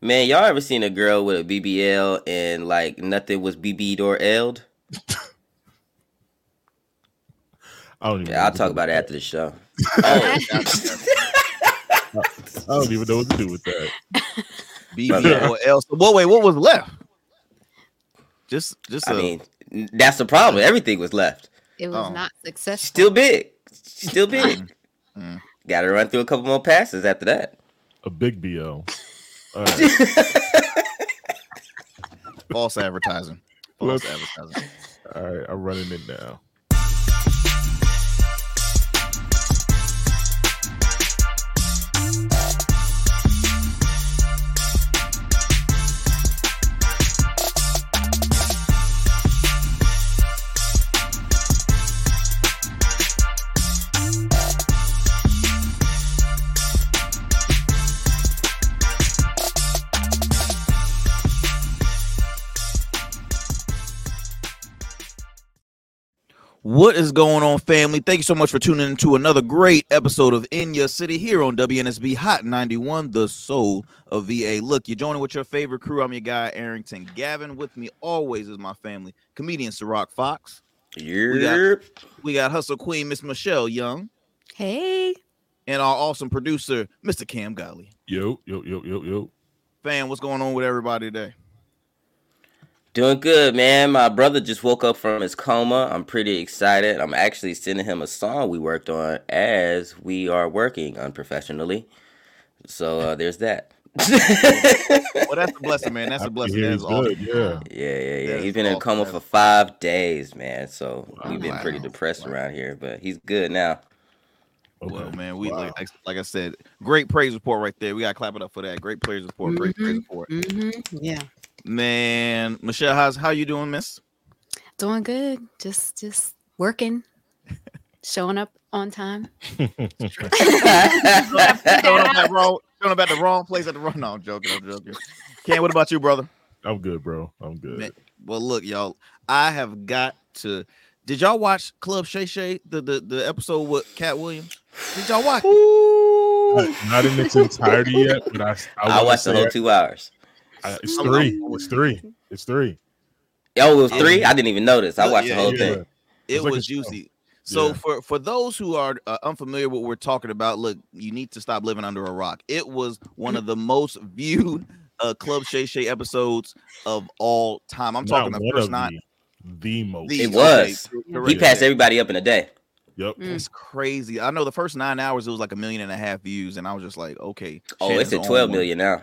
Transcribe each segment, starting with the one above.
Man, y'all ever seen a girl with a BBL and like nothing was BB'd or L'd? I don't even. Yeah, I'll talk about it after the show. I don't even know what to do with that. BB or else. Well, wait, what was left? Just, just. I a- mean, that's the problem. Everything was left. It was Oh. not successful. Still big. Still big. Mm. Got to run through a couple more passes after that. A big BL. Right. false advertising. False Look. advertising. All right. I'm running it now. What is going on, family? Thank you so much for tuning into another great episode of In Your City here on WNSB Hot 91, the soul of VA. Look, you're joining with your favorite crew. I'm your guy, Arrington Gavin. With me always is my family, comedian Syrok Fox. Yep. We got Hustle Queen, Miss Michelle Young, Hey. and our awesome producer, Mr. Cam Golly. Yo, yo, yo, yo, yo. Fam, what's going on with everybody today? Doing good, man. My brother just woke up from his coma. I'm pretty excited. I'm actually sending him a song we worked on as we are working unprofessionally. So uh, there's that. Well, that's a blessing, man. That's a blessing. That's he's awesome. good. Yeah. Yeah, yeah, yeah. That He's is been in a coma for five days, man. So Wow. we've been pretty depressed Wow. around here, but he's good now. Okay. Well, man, we Wow. like, like like I said, great praise report right there. We gotta clap it up for that. Great praise report. Great praise Mhm. report. hmm Yeah. Man, Michelle, how's how you doing, Miss? Doing good. Just just working. Showing up on time. showing up at wrong, showing up at the wrong place at the wrong. No, I'm joking. I'm joking. Ken, what about you, brother? I'm good, bro. I'm good. Man, Well, look, y'all. I have got to. Did y'all watch Club Shay Shay the the, the episode with Katt Williams? Did y'all watch? it? Not, not in its entirety yet, but I I, I watched the say whole two hours. I- it's three. It's three. It's three. Oh, it was three? I didn't even notice. I watched yeah, the whole yeah. thing. It It's like was show. juicy. So Yeah. for for those who are uh, unfamiliar with what we're talking about, look, you need to stop living under a rock. It was one of the most viewed uh, Club Shay Shay episodes of all time. I'm talking Not the one first of nine. the, the most. The- It was. correct. He passed everybody up in a day. Yep. Mm. It's crazy. I know the first nine hours it was like a million and a half views, and I was just like, okay. Oh, Shannon's it's at the 12 only one. million now.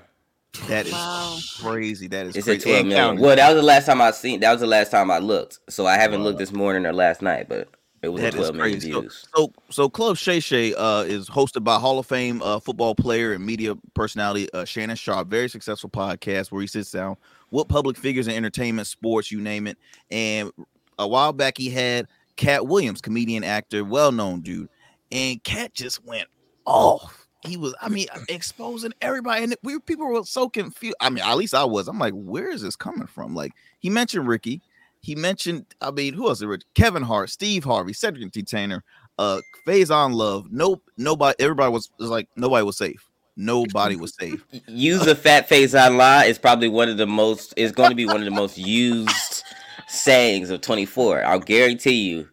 That is Wow. crazy. That is It's crazy. at 12 And Well, that was the last time I seen. That was the last time I looked. So I haven't Wow. looked this morning or last night, but it was That 12 million crazy. So, so, so Club Shay Shay uh, is hosted by Hall of Fame uh, football player and media personality uh, Shannon Sharpe. Very successful podcast where he sits down with public figures in entertainment, sports, you name it. And a while back, he had Katt Williams, comedian, actor, well known dude. And Katt just went off. He was, I mean, exposing everybody, and we people were so confused. I mean, at least I was. I'm like, where is this coming from? Like, he mentioned Ricky, he mentioned, I mean, who else? Rich? Kevin Hart, Steve Harvey, Cedric Entertainer, uh, Faizon Love. Nope, nobody. Everybody was, was like, nobody was safe. Nobody was safe. Use a fat face online is probably one of the most. Is going to be one of the most used sayings of 24. I'll guarantee you.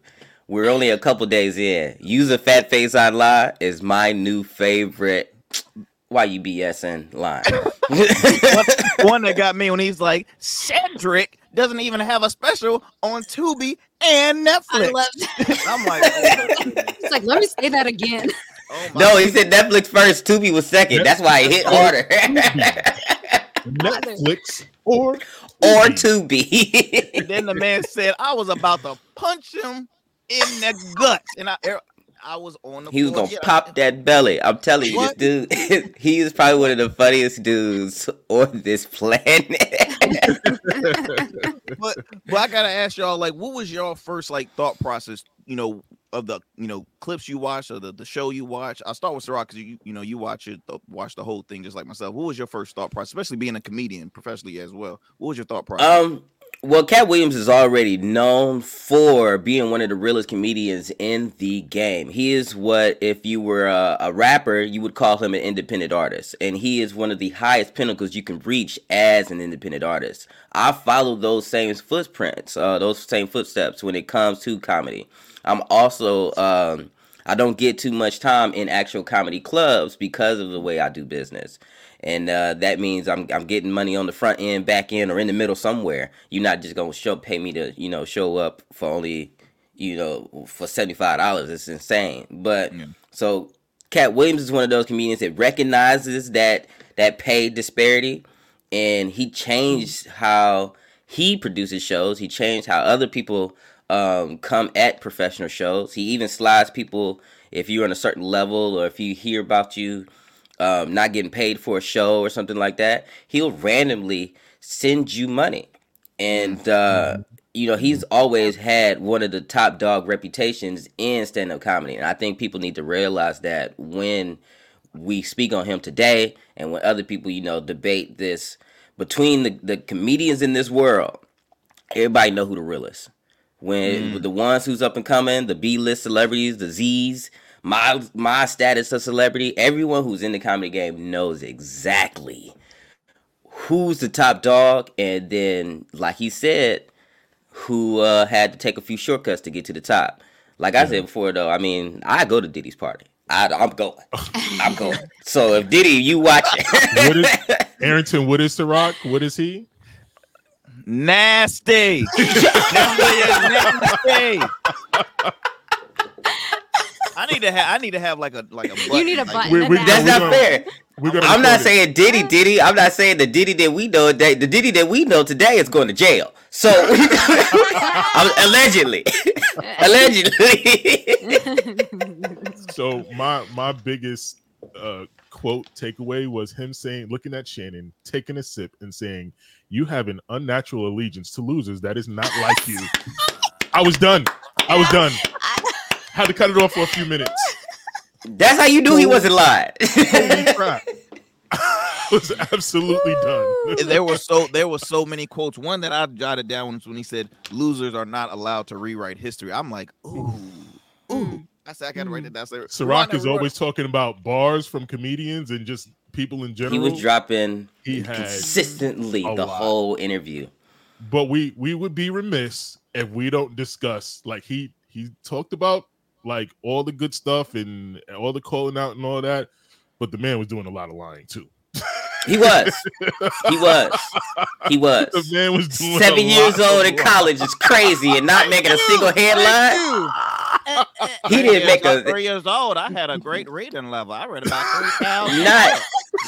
We're only a couple days in. Use a fat face online is my new favorite. Why you BSing line? One that got me when he's like, Cedric doesn't even have a special on Tubi and I Netflix. love that. I'm like, oh, It's like, let me say that again. oh no, he said Netflix first. Tubi was second. That's why it hit harder. Netflix or or Tubi. Tubi. And then the man said, I was about to punch him in the gut, And I I was on the He was floor. gonna Yeah, pop that belly. I'm telling you, What? this dude. he is probably one of the funniest dudes on this planet. but but I gotta ask y'all, like, what was your first like thought process, you know, of the you know clips you watch or the, the show you watch? I'll start with Syrok because you you know you watch it watch the whole thing just like myself. What was your first thought process, especially being a comedian professionally as well? What was your thought process? um, Well, Katt Williams is already known for being one of the realest comedians in the game. He is what, if you were a, a, rapper, you would call him an independent artist. And he is one of the highest pinnacles you can reach as an independent artist. I follow those same footprints, uh, those same footsteps when it comes to comedy. I'm also, um, I don't get too much time in actual comedy clubs because of the way I do business and uh, that means I'm I'm getting money on the front end, back end, or in the middle somewhere. You're not just gonna show pay me to you know show up for only you know for seventy five dollars. It's insane. But yeah. so Katt Williams is one of those comedians that recognizes that that pay disparity, and he changed how he produces shows. He changed how other people um, come at professional shows. He even slides people if you're on a certain level or if you hear about you um, not getting paid for a show or something like that, he'll randomly send you money. And, uh, you know, he's always had one of the top dog reputations in stand up comedy. And I think people need to realize that when we speak on him today and when other people, you know, debate this between the, the comedians in this world, everybody know who the real is. When mm. the ones who's up and coming, the B list celebrities, the Z's, my my status of celebrity, everyone who's in the comedy game knows exactly who's the top dog, and then like he said, who uh, had to take a few shortcuts to get to the top. Like I said before, though, I mean, I go to Diddy's party. I, am going. I'm going. So if Diddy, you watching? what is Arrington? What is The Rock? What is he? Nasty. nasty. I need to have. I need to have like a like a. Button. You need a button. We, we, that's not fair. I'm not saying Diddy Diddy. I'm not saying the Diddy that we know. That, the Diddy that we know today is going to jail. So allegedly, allegedly. so my my biggest uh, quote takeaway was him saying, looking at Shannon, taking a sip, and saying, "You have an unnatural allegiance to losers that is not like you." I was done. I was done. Had to cut it off for a few minutes. That's how you knew he wasn't lying. Holy crap. was absolutely done. there were so there were so many quotes. One that I jotted down was when he said, "Losers are not allowed to rewrite history." I'm like, ooh, ooh. Mm. I said I gotta write it down. Syrok is always talking about bars from comedians and just people in general. He was dropping he consistently the lot. whole interview. But we we would be remiss if we don't discuss like he he talked about like all the good stuff and all the calling out and all that, but the man was doing a lot of lying too. He was. He was. He was. The man was seven years old in college. It's crazy and not making a single headline. he didn't make a three years old. I had a great reading level. I read about three thousand. Not.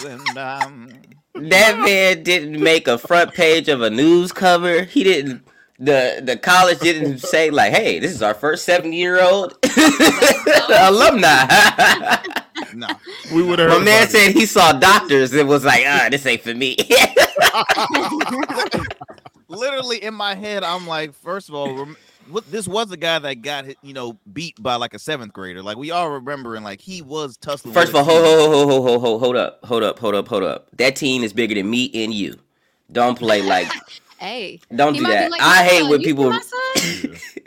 And, um, that man didn't make a front page of a news cover. He didn't the the college didn't say like, "Hey, this is our first seven year old alumni." no, we would have. My man said he saw doctors. It was like, ah, this ain't for me. Literally in my head, I'm like, first of all, what this was a guy that got you know beat by like a seventh grader. Like we all remember, and like he was tussling. First of all, hold, hold, hold, hold, hold, hold, hold up, hold up, hold up, hold up. That team is bigger than me and you. Don't play like Hey, don't do that. Like, I hate when people.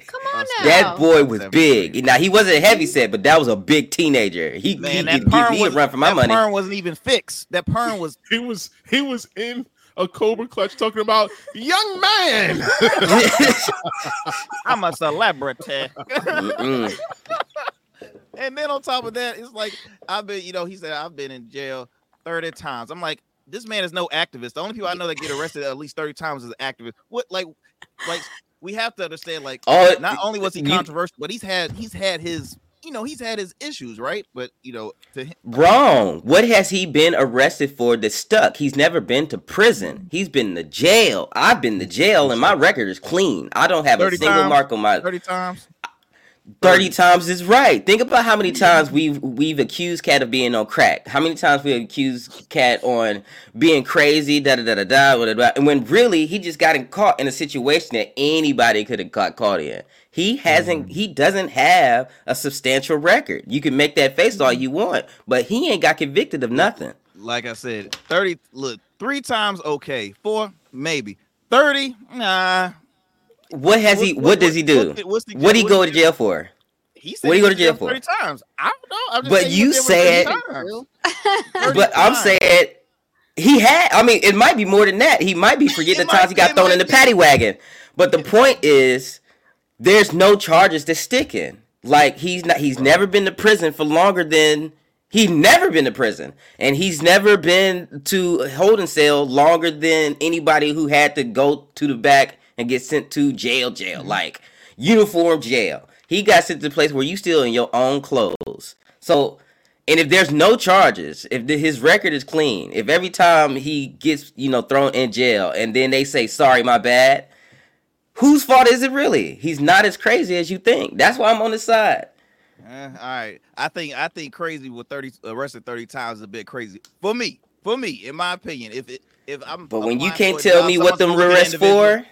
Come on now. That boy was big. Now he wasn't heavy set, but that was a big teenager. He, Man, he, that give me a run for my that money. Perm wasn't even fixed. That perm was. he was. He was in a Cobra Clutch talking about young man. I'm a celebrity. and then on top of that, it's like I've been, you know, he said I've been in jail 30 times. I'm like, this man is no activist. The only people I know that get arrested at least 30 times is activists. What like like we have to understand like oh, not only was he controversial, but he's had he's had his you know he's had his issues, right? But you know, to him, wrong. What has he been arrested for that stuck? He's never been to prison. He's been to jail. I've been to jail, and my record is clean. I don't have a single times, mark on my thirty times. 30 times is right. Think about how many times we've we've accused Katt of being on crack. How many times we accused Katt on being crazy, da da da da da, da, and when really he just got caught in a situation that anybody could have got caught in. He hasn't. Mm-hmm. He doesn't have a substantial record. You can make that face all you want, but he ain't got convicted of nothing. Like I said, thirty. Look, three times okay, four maybe. 30? Nah. What has he? What, does he do? what's the- what's the- What did he what's go to jail for? He What do you go to jail for? Three times. I don't know. I'm just But you was there for said- 30 times. Real? 30 But I'm saying he had. I mean, it might be more than that. He might be forgetting It the times he got thrown in the paddy wagon. But the point is, there's no charges that's sticking. Like he's not. He's never been to prison for longer than. He's never been to prison, and he's never been to a holding cell longer than anybody who had to go to the back and get sent to jail, jail, like uniform jail. He got sent to a place where you still in your own clothes. So and if there's no charges, if the, his record is clean, if every time he gets, you know, thrown in jail and then they say, sorry, my bad, whose fault is it really? He's not as crazy as you think. That's why I'm on his side. Eh, all right. I think I think crazy with 30 arrested 30 times is a bit crazy. For me. For me, in my opinion. If it if I'm But when you can't tell me what them arrests for,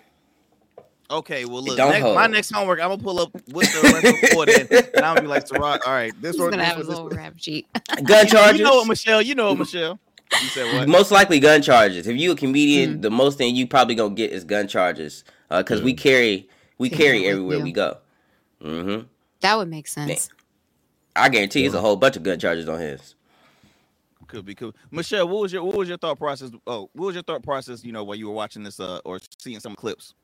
Okay, well look, don't next, my next homework, I'm gonna pull up what's the arrest report in, and I'm gonna be like, Syrok, all right, this He's one. gonna this have his one, little this rap sheet. gun charges. You know what, Michelle? You know what, Michelle? You said what? Most likely gun charges. If you a comedian, Mm. the most thing you probably gonna get is gun charges. Uh, cause we carry we Take carry everywhere you. we go. Mm-hmm. That would make sense. I guarantee there's a whole bunch of gun charges on his. Could be cool. Michelle, what was your what was your thought process? Oh, what was your thought process? You know, while you were watching this uh or seeing some clips?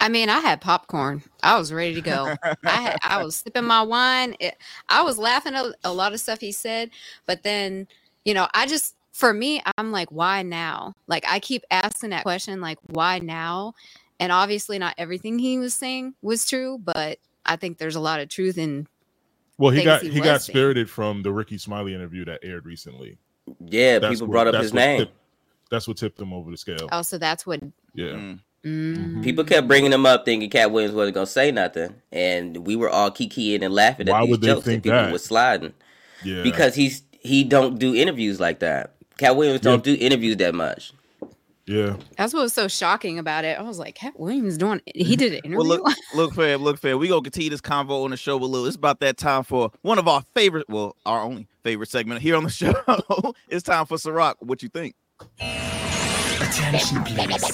I mean, I had popcorn. I was ready to go. I had, I was sipping my wine. It, I was laughing at a lot of stuff he said, but then, you know, I just for me, I'm like, why now? Like I keep asking that question, like, why now? And obviously, not everything he was saying was true, but I think there's a lot of truth in. Well, he got he he was got saying. spirited from the Ricky Smiley interview that aired recently. Yeah, That's people what- brought up his name. tipped- that's what tipped him over the scale. Oh, so that's what. Yeah. Mm. Mm, People kept bringing him up, thinking Katt Williams wasn't gonna say nothing, and we were all kikiing and laughing at Why these would they jokes think that people that? were sliding Yeah. because he's he don't do interviews like that. Katt Williams don't do interviews that much. yeah. that's what was so shocking about it. I was like, Katt Williams doing. He did an interview. Well, look, look, fam, look, fam. We gonna continue this convo on the show with Lil. It's about that time for one of our favorite, well, our only favorite segment here on the show. it's time for Syrok. What you think? Attention, please.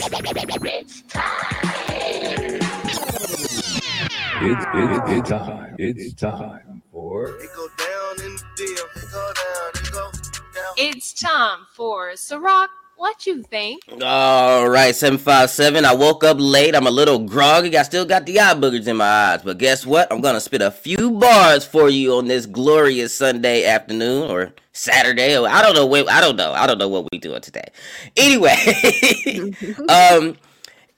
It's, it's, it's time. It's time for It go down in the deal. It go down. It go down. It's time for Syrok. What you think? All right, seven five seven. I woke up late. I'm a little groggy. I still got the eye boogers in my eyes, but guess what? I'm gonna spit a few bars for you on this glorious Sunday afternoon or Saturday. Or I don't know. When, I don't know. I don't know what we doing today. Anyway, um,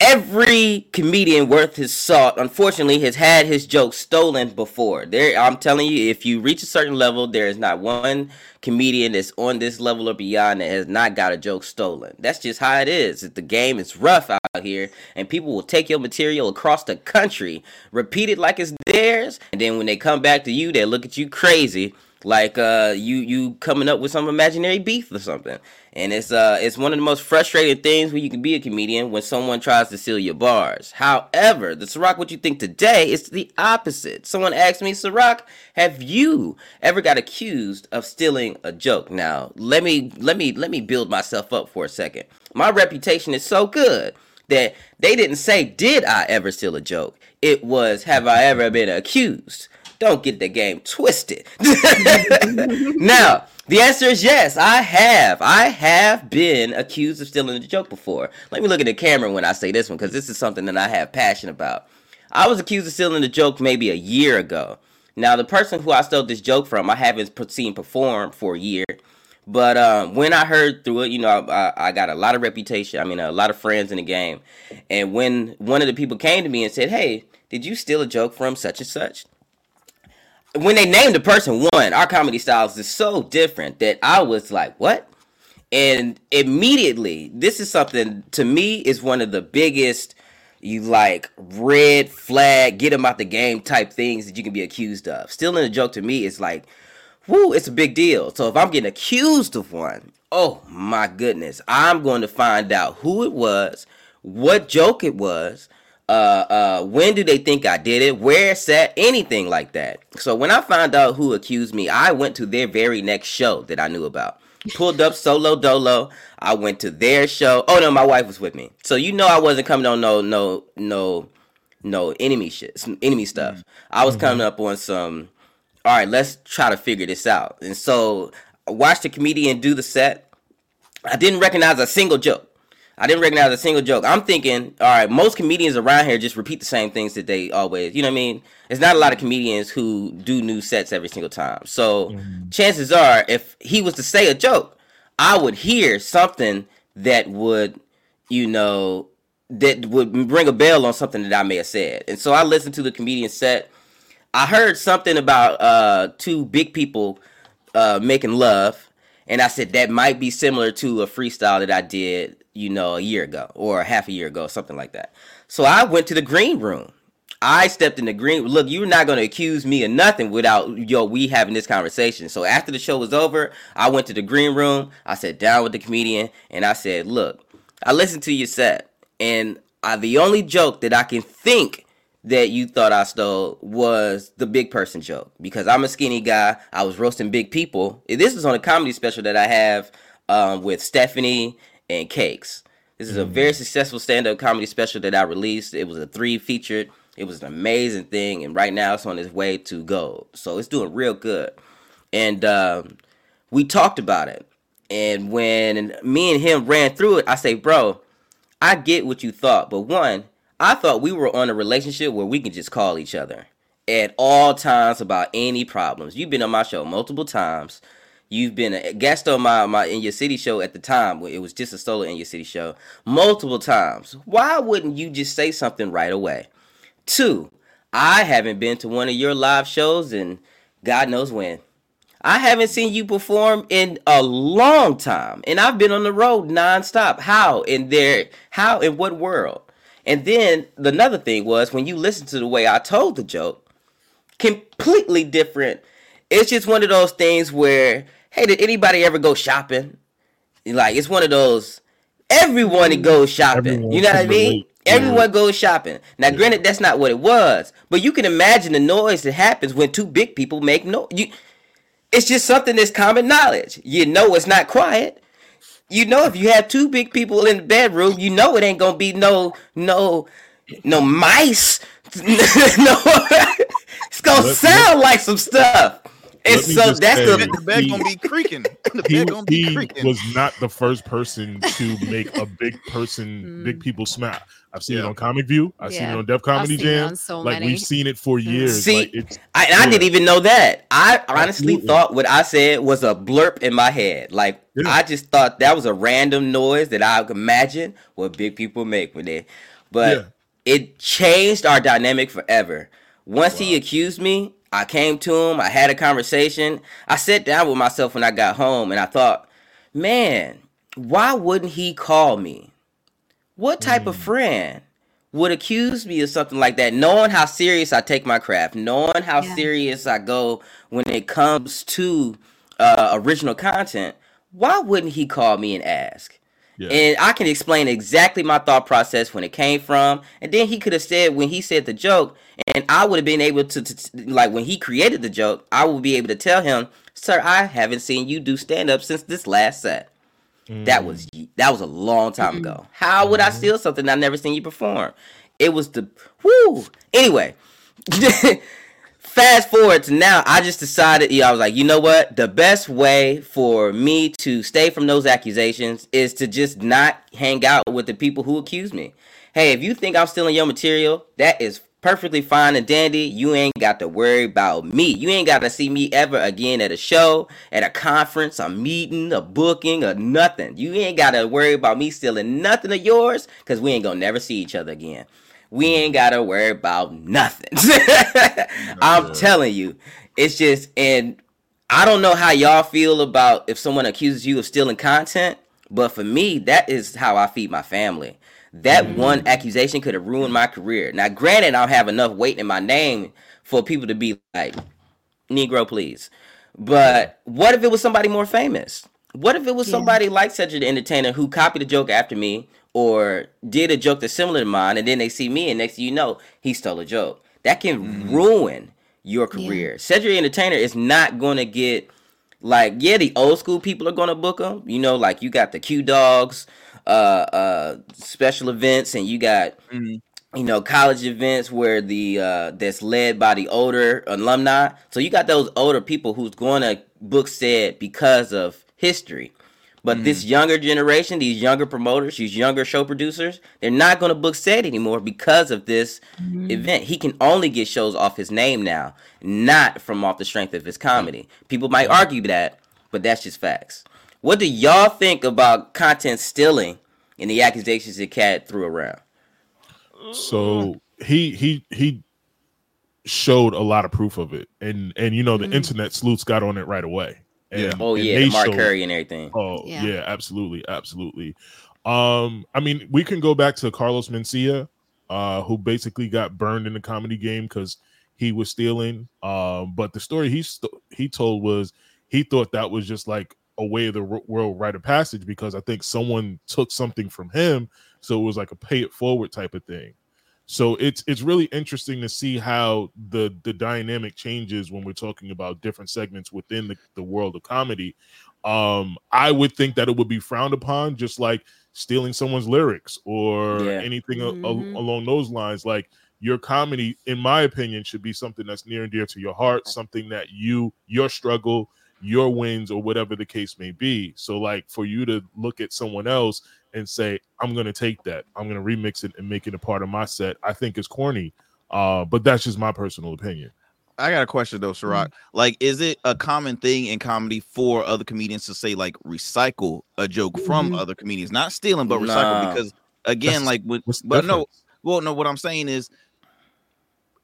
every comedian worth his salt, unfortunately, has had his jokes stolen before. There, I'm telling you, if you reach a certain level, there is not one comedian that's on this level or beyond that has not got a joke stolen. That's just how it is. The game is rough out here, and people will take your material across the country, repeat it like it's theirs, and then when they come back to you, they look at you crazy. Like uh, you you coming up with some imaginary beef or something, and it's uh it's one of the most frustrating things when you can be a comedian when someone tries to steal your bars. However, the Syrok what you think today is the opposite. Someone asked me, Syrok, have you ever got accused of stealing a joke? Now let me let me let me build myself up for a second. My reputation is so good that they didn't say did I ever steal a joke. It was have I ever been accused. Don't get the game twisted. now, the answer is yes, I have. I have been accused of stealing a joke before. Let me look at the camera when I say this one because this is something that I have passion about. I was accused of stealing a joke maybe a year ago. Now, the person who I stole this joke from, I haven't seen perform for a year. But um, when I heard through it, you know, I, I got a lot of reputation. I mean, a lot of friends in the game. And when one of the people came to me and said, "Hey, did you steal a joke from such and such?" When they named the person, one, our comedy styles is so different that I was like, "What?" And immediately, this is something to me is one of the biggest, you like red flag, get them out the game type things that you can be accused of. Stealing a joke to me is like whoo, it's a big deal. So if I'm getting accused of one, oh my goodness, I'm going to find out who it was, what joke it was, uh, uh, when do they think I did it, where it's at, anything like that. So when I found out who accused me, I went to their very next show that I knew about. pulled up solo dolo. I went to their show. Oh no, my wife was with me. So you know I wasn't coming on no no no no enemy shit, some enemy stuff. I was coming up on some. All right, let's try to figure this out. And so I watched the comedian do the set. I didn't recognize a single joke. I didn't recognize a single joke. I'm thinking, all right, most comedians around here just repeat the same things that they always, you know what I mean? It's not a lot of comedians who do new sets every single time. So chances are, if he was to say a joke, I would hear something that would, you know, that would ring a bell on something that I may have said. And so I listened to the comedian set. I heard something about uh, two big people uh, making love, and I said that might be similar to a freestyle that I did, you know, a year ago or half a year ago, something like that. So I went to the green room. I stepped in the green. Look, you're not going to accuse me of nothing without yo we having this conversation. So after the show was over, I went to the green room. I sat down with the comedian, and I said, "Look, I listened to your set, and I, the only joke that I can think that you thought I stole was the big person joke because I'm a skinny guy. I was roasting big people. This is on a comedy special that I have um, with Stephanie and Cakes. This is a very successful stand-up comedy special that I released. It was a three featured. It was an amazing thing, and right now it's on its way to gold. So it's doing real good. And um, we talked about it. And when me and him ran through it, I say, bro, I get what you thought, but one, I thought we were on a relationship where we can just call each other at all times about any problems. You've been on my show multiple times. You've been a guest on my, my in your city show at the time. It was just a solo in your city show multiple times. Why wouldn't you just say something right away? Two, I haven't been to one of your live shows and God knows when. I haven't seen you perform in a long time, and I've been on the road nonstop. How in there? How in what world? And then the another thing was when you listen to the way I told the joke, completely different. It's just one of those things where, hey, did anybody ever go shopping? Like it's one of those. Everyone goes shopping. Everyone you know what I mean? relate. Everyone goes shopping. Now, granted, that's not what it was, but you can imagine the noise that happens when two big people make noise. You, it's just something that's common knowledge. You know it's not quiet. You know if you have two big people in the bedroom, you know it ain't gonna be no no no mice. no, it's gonna sound like some stuff. Me so that's say- the The bed He- gonna be creaking. The he, bed gonna be he creaking. was not the first person to make a big person, big hmm. people smile. I've seen it on Comic View. I've seen it on Def Comedy I've seen it Jam. so like many. we've seen it for hmm. years. See, like it's I, I didn't even know that. I honestly Absolutely. thought what I said was a blurb in my head. Like Yeah. I just thought that was a random noise that I could imagine what big people make when they. But Yeah. it changed our dynamic forever. Once he accused me, I came to him. I had a conversation. I sat down with myself when I got home, and I thought, man, why wouldn't he call me? What type of friend would accuse me of something like that, knowing how serious I take my craft, knowing how Yeah. serious I go when it comes to uh, original content? Why wouldn't he call me and ask? Yeah. And I can explain exactly my thought process when it came from. And then he could have said when he said the joke, and I would have been able to, to, to- like when he created the joke, I would be able to tell him, "Sir, I haven't seen you do stand up since this last set." That was mm. that was a long time mm-hmm. ago. How would I mm-hmm. steal something I've never seen you perform? It was the whoo. Anyway, fast forward to now, I just decided, yeah, I was like, you know what? The best way for me to stay from those accusations is to just not hang out with the people who accuse me. Hey, if you think I'm stealing your material, that is perfectly fine and dandy. You ain't got to worry about me. You ain't got to see me ever again at a show, at a conference, a meeting, a booking, or nothing. You ain't got to worry about me stealing nothing of yours because we ain't going to never see each other again. We ain't got to worry about nothing. I'm telling you. It's just, and I don't know how y'all feel about if someone accuses you of stealing content, but for me, that is how I feed my family. That mm. one accusation could have ruined my career. Now, granted, I don't have enough weight in my name for people to be like, Negro, please. But what if it was somebody more famous? What if it was Yeah. somebody like Cedric the Entertainer who copied a joke after me or did a joke that's similar to mine, and then they see me, and next thing you know, he stole a joke. That can ruin your career. Cedric the Entertainer is not going to get Like, yeah, the old school people are gonna book them. You know, like you got the Q Dogs, uh, uh, special events, and you got Mhm. you know college events where the uh that's led by the older alumni. So you got those older people who's going to book said because of history. But this younger generation, these younger promoters, these younger show producers, they're not going to book said anymore because of this event. He can only get shows off his name now, not from off the strength of his comedy. People might argue that, but that's just facts. What do y'all think about content stealing and the accusations that Katt threw around? So he he he showed a lot of proof of it, and and you know the Mhm. internet sleuths got on it right away. And, Yeah. Oh yeah, they the Mark showed- Curry and everything. Oh Yeah. yeah. absolutely, absolutely. Um, I mean, we can go back to Carlos Mencia, uh, who basically got burned in the comedy game because he was stealing. Um, but the story he st- he told was he thought that was just like a way of the ro- world rite of passage because I think someone took something from him, so it was like a pay it forward type of thing. So it's it's really interesting to see how the the dynamic changes when we're talking about different segments within the, the world of comedy. Um, I would think that it would be frowned upon, just like stealing someone's lyrics or Yeah. anything a- a- along those lines. Like your comedy, in my opinion, should be something that's near and dear to your heart, something that you your struggle, your wins, or whatever the case may be. So, like for you to look at someone else and say, "I'm going to take that, I'm going to remix it and make it a part of my set," I think is corny. Uh, but that's just my personal opinion. I got a question though, Syrok. Like, is it a common thing in comedy for other comedians to say like recycle a joke from Mhm. other comedians, not stealing but recycle? Nah. Because again, That's- like, with, What's the but no, well, no. What I'm saying is,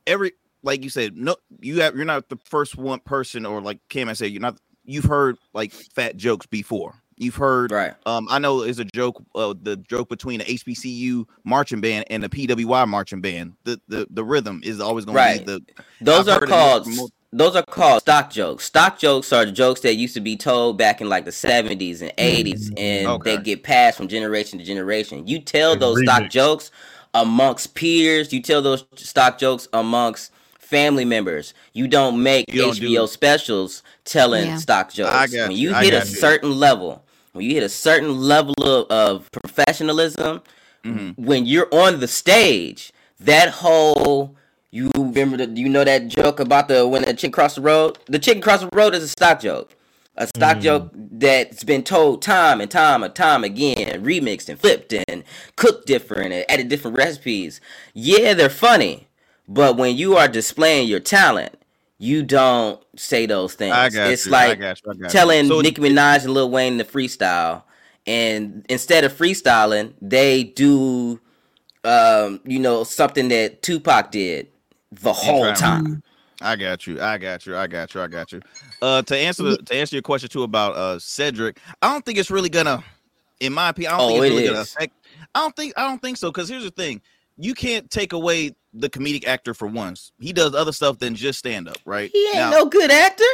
every like you said, no, you have you're not the first one person, or like Cam I said, you're not. You've heard like fat jokes before. You've heard Right. um, I know it's a joke, uh, the joke between the HBCU marching band and the PWI marching band. The the, the rhythm is always going Right. to be the Those I've are called from those are called stock jokes. Stock jokes are the jokes that used to be told back in like the 70s and 80s and Okay. they get passed from generation to generation. You tell And those stock jokes amongst peers, you tell those stock jokes amongst family members. You don't make You don't do- HBO specials telling Yeah. stock jokes. I got when you, you I hit a you. certain level, when you hit a certain level of, of professionalism, Mhm. when you're on the stage, that whole you remember the you know that joke about the when the chick crossed the road? The chicken crossed the road is a stock joke. A stock Mm. joke that's been told time and time and time again, remixed and flipped and cooked different and added different recipes. Yeah, they're funny, but when you are displaying your talent, you don't say those things. I got it's you. I like got you. I got telling So- Nicki Minaj and Lil Wayne to freestyle, and instead of freestyling, they do, um, you know, something that Tupac did the whole time. I got you. I got you. I got you. I got you. Uh, to answer the, to answer your question too about uh Cedric, I don't think it's really gonna, in my opinion, I don't Oh, think it's it really gonna affect. I don't think. I don't think so. Because here's the thing: you can't take away the comedic actor for once. He does other stuff than just stand up, right? He ain't Now, no good actor.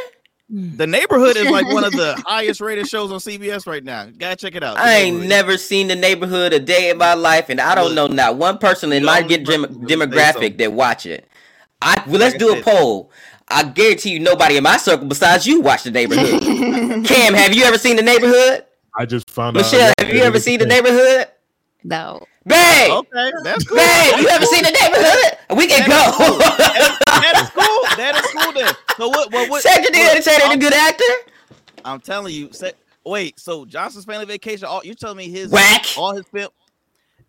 Hmm. the neighborhood is like one of the highest rated shows on CBS right now. Gotta check it out. The I ain't never seen the neighborhood a day in my life, and I don't know not one person in my get dem- person that say demographic so. that watch it. I well, let's Like I do a poll. I guarantee you, nobody in my circle besides you watch the neighborhood. Cam, have you ever seen the neighborhood? I just found out. Michelle, have you ever seen the neighborhood? No. Babe, Okay, that's cool. babe, you ever seen the neighborhood? We can That is cool. go. that is cool. That is cool. Then. So what? What? what Cedric the what- Entertainer, the I'm- good actor. I'm telling you. Say, wait, so Johnson's Family Vacation? All you're telling me his Whack. all his film.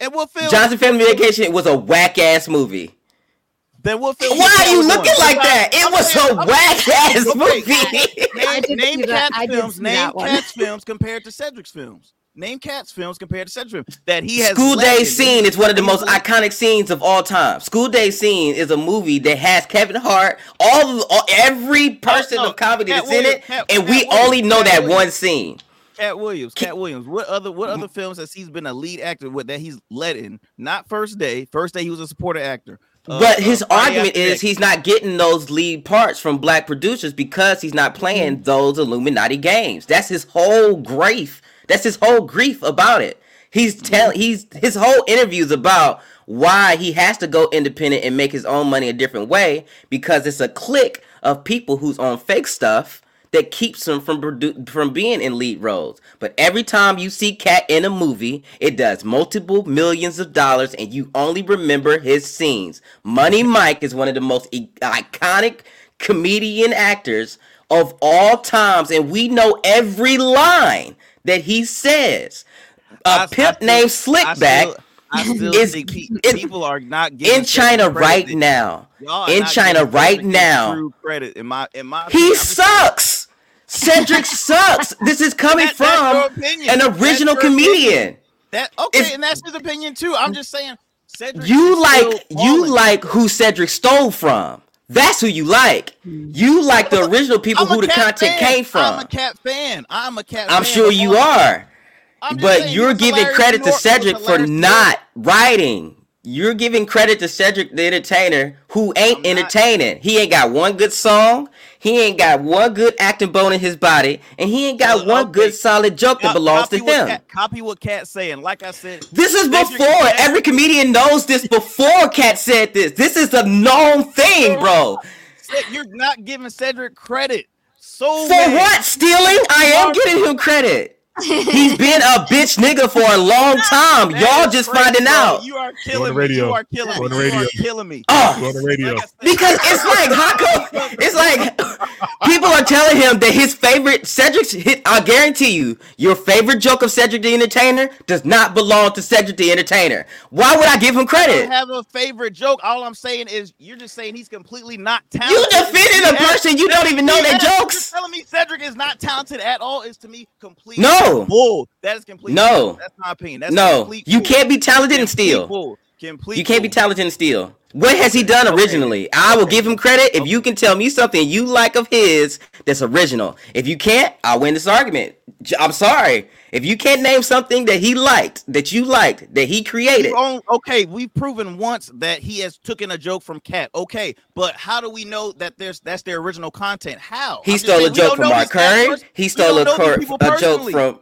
And what film? Johnson Family Vacation was a whack ass movie. Then what film? Why are you was looking on? like I'm- that? It I'm was saying- a I'm- whack ass movie. I Name, did name see. Cat's films. Name that. Cat's films compared to Cedric's films. Name Cat's films compared to Cedric's films that he has. School Day. Scene is one of the most iconic scenes of all time. School Day Scene is a movie that has Kevin Hart, all, all every person no, of comedy Cat that's in it, Cat- and Cat we Williams, only know that Williams. one scene. Katt Williams. Katt Williams. What other what other films has he's been a lead actor with that he's led in? Not First Day. First Day he was a supporting actor. Uh, But uh, his Friday argument is he's not getting those lead parts from black producers because he's not playing those Illuminati games. That's his whole grief. That's his whole grief about it. He's mm-hmm. telling he's his whole interviews about why he has to go independent and make his own money a different way because it's a clique of people who's on fake stuff that keeps him from produ- from being in lead roles. But every time you see Katt in a movie, it does multiple millions of dollars, and you only remember his scenes. Money Mike is one of the most e- iconic comedian actors of all times, and we know every line that he says. I- A pimp I named I Slickback I still is- think pe- people are not giving in China right now. In China right now. true Credit in my in my. He opinion. I'm just sucks. Cedric sucks. This is coming That- from an original opinion. comedian. That okay, It's- and that's his opinion too. I'm just saying, Cedric. You like you like who Cedric stole from. That's who you like. You like the original people who the content fan. came from. I'm a cat fan. I'm a cat. Fan. I'm sure you are. I'm But you're giving credit to New York. He was Cedric for not writing. You're giving credit to Cedric the entertainer who ain't entertaining. He ain't got one good song. He ain't got one good acting bone in his body, and he ain't got Well, one okay. good solid joke that belongs copy to him. Cat, copy what Cat's saying. Like I said, This is before Cedric- every comedian knows this. Before Cat said this, this is a known thing, bro. You're not giving Cedric credit. So For mad. what? Stealing? I am getting him credit. He's been a bitch nigga for a long time. That Y'all just crazy, finding bro. out. You are killing the me. radio. You are killing me. on You are radio. killing me. Oh, on the radio. Like I said- because it's like how come it's like people are telling him that his favorite Cedric's hit I guarantee you, your favorite joke of Cedric the Entertainer does not belong to Cedric the Entertainer. Why would I give him I credit? don't have a favorite joke. All I'm saying is you're just saying he's completely not talented. You defending a person you don't even know their yes, you're jokes. telling me Cedric is not talented at all is to me complete No. bull. That is complete. No. bull. that's my opinion. That's No, you bull. can't be talented and steal. Complete. You can't be talented and steal. What has he done Okay. originally? I will give him credit if you can tell me something you like of his that's original. If you can't, I'll win this argument. I'm sorry. If you can't name something that he liked, that you liked, that he created, okay, we've proven once that he has taken a joke from Cat. Okay, but how do we know that there's that's their original content? How he I'm stole a saying, joke from Mark Curry. He stole a, cor- a joke from.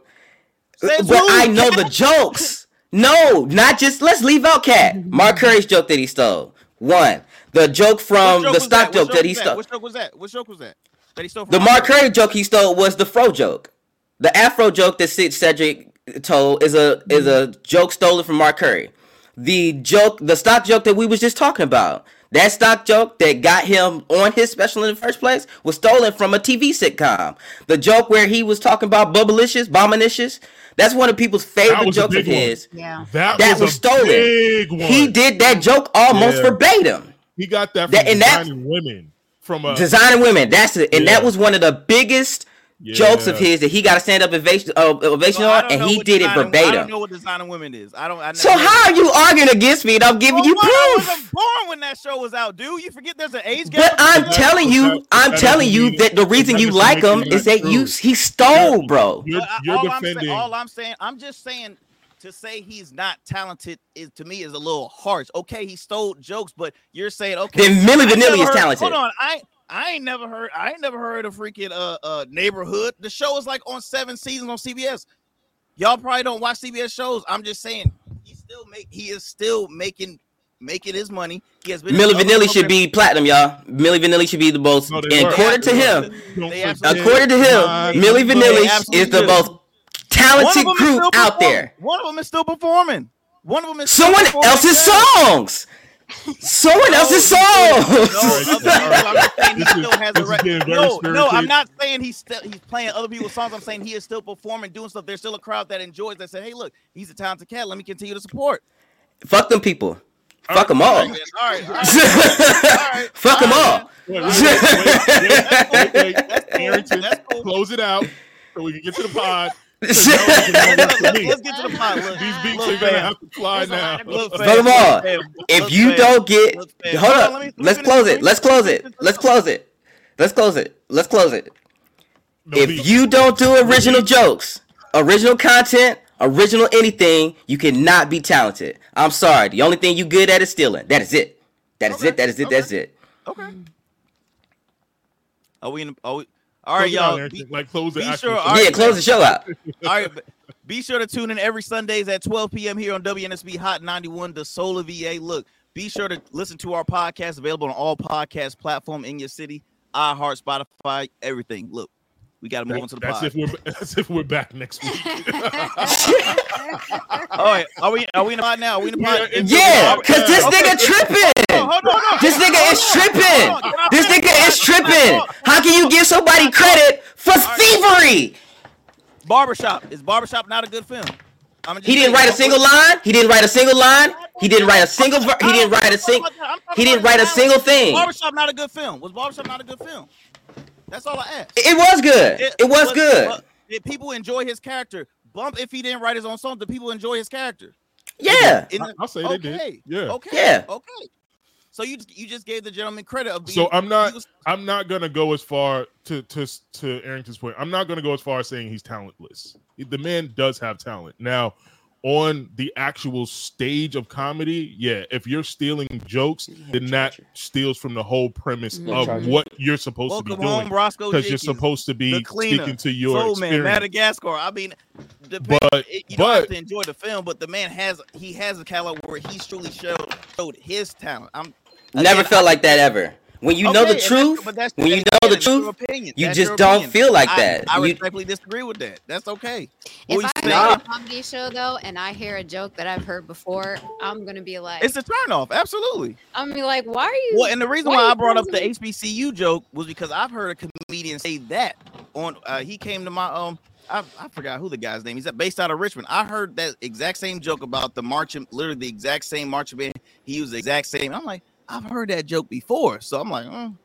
Says But who? I know the jokes. No, not just. Let's leave out Cat. Mark Curry's joke that he stole. One. The joke from joke the stock What joke that he stole. What joke was that? What joke was that? That he stole from The Mark Curry joke he stole was the fro joke. The Afro joke that Sid Cedric told is a is a joke stolen from Mark Curry. The joke, the stock joke that we was just talking about, that stock joke that got him on his special in the first place was stolen from a TV sitcom. The joke where he was talking about bubblicious, bombinicious, that's one of people's favorite jokes of big one. his. Yeah. That, That was, was a stolen. Big one. He did that joke almost Yeah. verbatim. He got that from That- and that- designing women from uh, Designing women, that's it, and Yeah. that was one of the biggest jokes of his that he got a stand up ovation, uh, ovation Well, I on, don't and know he what did it designing- I don't know what designing women is. I don't. I So how are you arguing against me? And I'm giving Well, you what? I proof. wasn't born when that show was out, dude. You forget there's an age gap. But I'm that- telling you, that- I'm that telling you that the reason that you like him is that not you he stole, bro. You're, you're all I'm defending. saying, all I'm saying, I'm just saying to say he's not talented is to me is a little harsh. Okay, he stole jokes, but you're saying okay. Then Milli Vanilli is talented. Hold on, I I ain't never heard I ain't never heard of freaking uh uh neighborhood. The show is like on seven seasons on CBS. Y'all probably don't watch CBS shows. I'm just saying he still make he is still making making his money. He has been in Milli Vanilli should be platinum, y'all. Milli Vanilli should be the most. No, and according to him, Don't They forget absolutely- according to him, my- Milli Vanilli is the most talented group out performing. there. One of them is still performing. One of them is Someone performing else's today. songs. Someone else's No, songs. No, I'm just saying he This is- still has this a is right. getting very No, no. I'm not saying he's still he's playing other people's songs. I'm saying he is still performing, doing stuff. There's still a crowd that enjoys that. Say, hey, look, he's a talented cat. Let me continue to support. Fuck them people. Fuck them all. All right, all right, all right. Fuck them all. Close it out so we can get to the pod. Let's, let's- let's get to the pot. Look, These beats look, are gonna have to fly now. Look, fam. Fuck 'em all. If you don't get hold up let me- let me let's close it. let's close it. let's close it. Let's close it. Let's close it. If you don't do original jokes original content original anything you cannot be talented. I'm sorry. The only thing you good at is stealing. That is it. That is Okay, it that is it. That's it. Okay. Are we in? Are we? All right, Close it out, y'all. Arrington. Be, like close the sure- show. all right, yeah close the show out all right. Be sure to tune in every Sundays at 12 p.m. here on WNSB Hot 91, the Soul of VA. Look, be sure to listen to our podcast available on all podcast platform in your city, iHeart, Spotify, everything. Look, We got to move on to the That's pod. if we're that's if we're back next week. All right, are we are we in the pod now? Are we in the pod? Yeah, Yeah, cause this Okay. nigga tripping. Hold on, hold on. This nigga is tripping. Hold on, can I This nigga is tripping. How can you give somebody credit for thievery? Barbershop is Barbershop not a good film? I'm He didn't write a single line. He didn't write a single line. He didn't write a single. Ver- he didn't write a single. He didn't write a single thing. Barbershop not a good film. Was Barbershop not a good film? That's all I asked. It was good. It was but- good. but Did people enjoy his character? Bump if he didn't write his own song. Did people enjoy his character? Yeah. In I, I'll say they did. Yeah. Okay. Yeah. Okay. So you you just gave the gentleman credit of being. So I'm not was- I'm not gonna go as far to to to Arrington's point. I'm not gonna go as far as saying he's talentless. The man does have talent. Now, on the actual stage of comedy, yeah, if you're stealing jokes, then that steals from the whole premise of what you're supposed to be doing. Because you're supposed to be cleaner, speaking to your Soul Man, experience. Madagascar. I mean, the But- it- you don't have to enjoy the film, but the man has he has a caliber where he's truly showed showed his talent. I'm Never again, felt like that ever. When you know the and that's- truth, but that's- when you know the truth, opinion. you That's just don't opinion. feel like I- that. I, You- respectfully disagree with that. That's okay. If What I you go saying? a comedy show though, and I hear a joke that I've heard before, I'm gonna be like, It's a turnoff. Absolutely. I'm gonna be like, why are you? Well, and the reason why why I brought up the HBCU joke was because I've heard a comedian say that on. Uh, he came to my um. I, I forgot who the guy's name. He's based out of Richmond. I heard that exact same joke about the marching, literally the exact same marching band. He used the exact same. I'm like, I've heard that joke before, so I'm like, mm,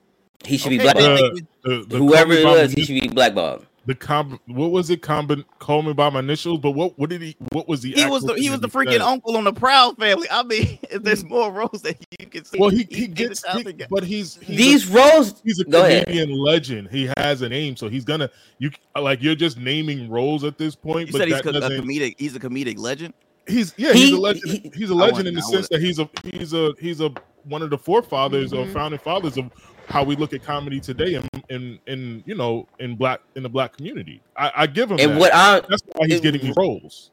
he should be okay, I didn't blackballed. think The, the, the Whoever Call Me it was, he should be blackballed. the comb what was it combin call me by my initials but what what did he what was the he was the he was the freaking said? uncle on the Proud Family. I mean, if there's more roles that you can see, well he, he he's a gets talented he- but he's, he's These a, roles, he's a Canadian legend he has a name so he's gonna you like you're just naming roles at this point you but said he's that a doesn't comedic. He's a comedic legend. he's yeah he's a legend he- he's a I legend wouldn't- in the sense that he's a he's a he's a one of the forefathers or Mhm. founding fathers of how we look at comedy today in in, in you know in black in the black community i, I give him and that. what I that's why he's it- getting these roles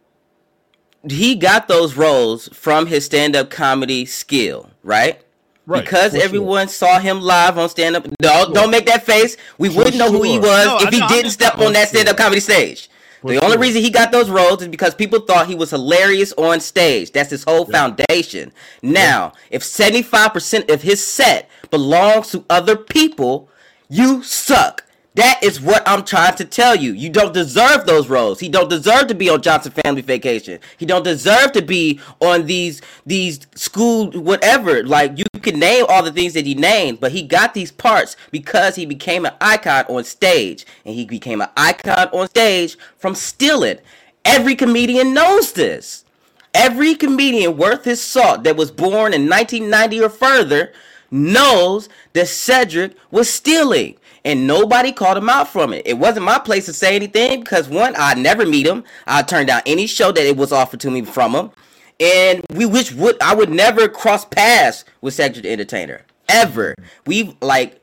he got those roles from his stand-up comedy skill, right? right because for sure. everyone saw him live on stand-up. Don't, don't make that face. We For wouldn't know who he was No, I if he know, didn't just- step on that stand-up comedy stage. The only reason he got those roles is because people thought he was hilarious on stage. That's his whole Yeah. foundation. Now, if 75% of his set belongs to other people, you suck. That is what I'm trying to tell you. You don't deserve those roles. He don't deserve to be on Johnson Family Vacation. He don't deserve to be on these these school whatever. Like you can name all the things that he named, but he got these parts because he became an icon on stage, and he became an icon on stage from stealing. Every comedian knows this. Every comedian worth his salt that was born in 1990 or further knows that Cedric was stealing. And nobody called him out from it. It wasn't my place to say anything because one, I'd never meet him. I turned down any show that it was offered to me from him. And we wish would I would never cross paths with Cedric the Entertainer. Ever. We've like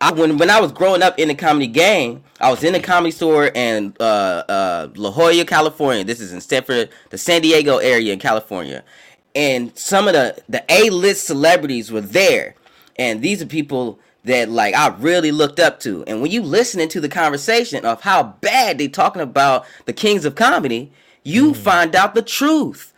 I, when when I was growing up in the comedy game, I was in the comedy store in uh, uh, La Jolla, California. This is in Stanford, the San Diego area in California, and some of the the A list celebrities were there, and these are people that like I really looked up to. And when you listening to the conversation of how bad they talking about the kings of comedy, you find out the truth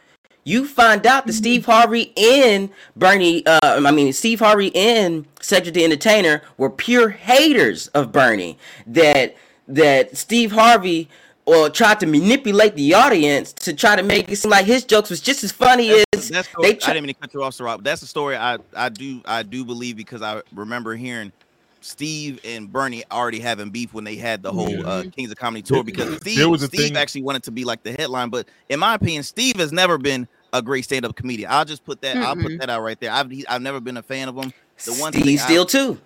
you find out that Steve Harvey and Bernie, uh, I mean Steve Harvey and Cedric the Entertainer were pure haters of Bernie. That that Steve Harvey or tried to manipulate the audience to try to make it seem like his jokes was just as funny as That's they. I didn't mean to cut you off, Sir That's the story I I do I do believe because I remember hearing Steve and Bernie already having beef when they had the whole uh, Kings of Comedy tour because Steve was Steve thing- actually wanted to be like the headline, but in my opinion, Steve has never been a great stand-up comedian. I'll just put that I'll put that out right there. I've he- I've never been a fan of him. The one Steve thing I- Steele too.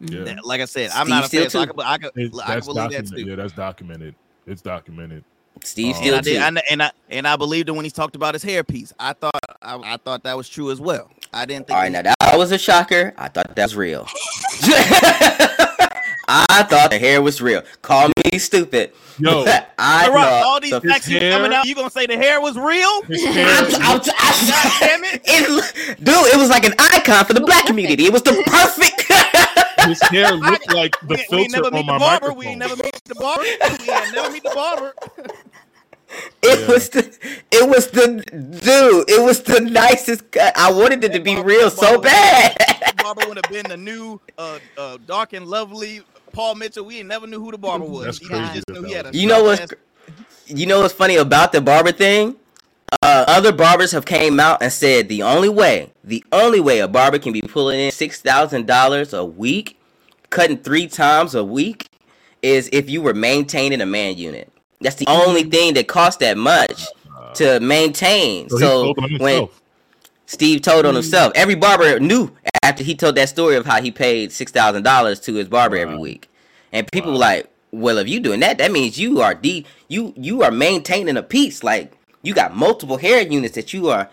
yeah Like I said, I'm not a Steele fan. So I too. could, I could, It's, I could that's believe that documented. too. Yeah, that's documented. It's documented. Steve Uh, Steele And I, did. I, and I and I believed him when he talked about his hairpiece. I thought I, I thought that was true as well. I didn't think. All right, he- now that was a shocker. I thought that was real. I thought the hair was real. Call me stupid. Yo, I All right, all these the- facts you coming out, you gonna say the hair was real? his I'm, I'm, I'm, damn it. it- dude, it was like an icon for the black community. It was the perfect. His hair looked like the we, we filter never meet on the my barber. We microphone. ain't never meet the barber. We ain't never meet the barber. It Yeah. was the, it was the dude. It was the nicest. Guy. I wanted it to be real so bad. The barber would have been the new uh, uh, dark and lovely Paul Mitchell. We never knew who the barber was. That's He- crazy We just knew he had a You know what's sharp you know what's funny about the barber thing? Uh, other barbers have came out and said the only way, the only way a barber can be pulling in six thousand dollars a week, cutting three times a week, is if you were maintaining a man unit. That's the only mm. thing that costs that much uh, to maintain. So, So, he told on when. Steve told on mm. himself, every barber knew after he told that story of how he paid six thousand dollars to his barber every week, and people were like, "Well, if you're doing that, that means you are de- you you are maintaining a piece. Like you got multiple hair units that you are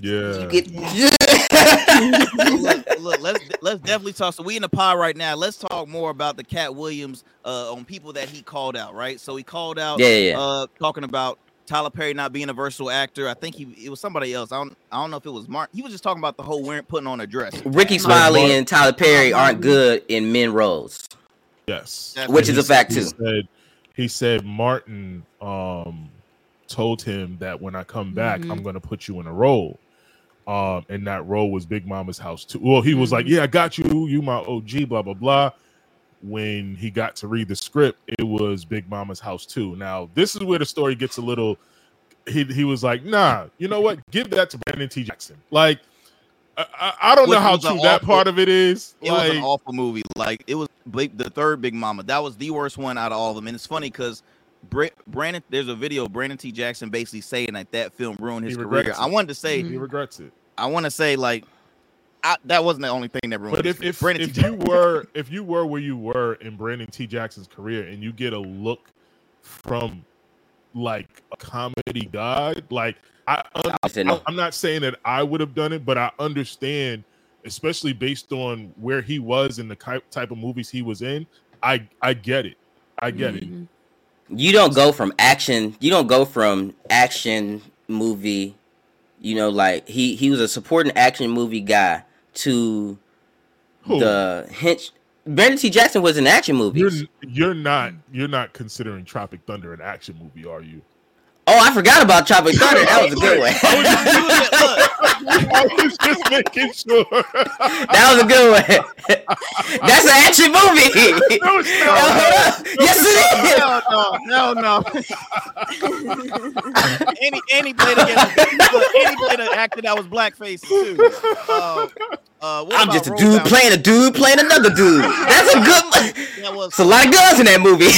yeah. you get." look, look, let's let's definitely talk. So we in the pod right now. Let's talk more about the Katt Williams uh, on people that he called out. Right. So he called out. Yeah, yeah, yeah. Uh, talking about Tyler Perry not being a versatile actor. I think he it was somebody else. I don't I don't know if it was Mark. He was just talking about the whole wearing putting on a dress. Ricky Mark- Smiley and Tyler Perry aren't good in men roles. Yes. Which is a said- fact, he too. Said, he said Martin um told him that when I come back, Mhm. I'm gonna put you in a role. Um, and that role was Big Mama's house too. Well, he was like, Mm-hmm. Yeah, I got you, you my OG, blah blah blah. When he got to read the script, it was Big Mama's house too. Now, this is where the story gets a little he he was like, nah, you know what? Give that to Brandon T. Jackson. Like I, I, I don't Which know how true that awful- part of it is. It was an Like, awful movie. Like it was the third Big Mama. That was the worst one out of all of them. And it's funny because Brandon, there's a video of Brandon T. Jackson basically saying that that film ruined his career. regrets I wanted to say, he regrets it. I want to say like, I, that wasn't the only thing that ruined. But his if if, Brandon if T. you were if you were where you were in Brandon T. Jackson's career and you get a look from like a comedy god, like I, un- I said no. I'm not saying that I would have done it, but I understand, especially based on where he was and the ki- type of movies he was in. I I get it. I get it. Mm-hmm. You don't go from action you don't go from action movie you know like he he was a supporting action movie guy to Who? the hinch Brandon T. Jackson was an action movie. You're you're not you're not considering Tropic Thunder an action movie, are you? Oh, I forgot about Tropic Thunder. That was a good one. I was just making sure. that was a good one. That's an action movie. No, it's not. yes, it is. no, no, no. and, he, and he played against, look, and he played an actor that was blackface too. Uh, uh, what I'm just a dude Down? playing a dude playing another dude. That's a good. That was It's a lot of guns in that movie.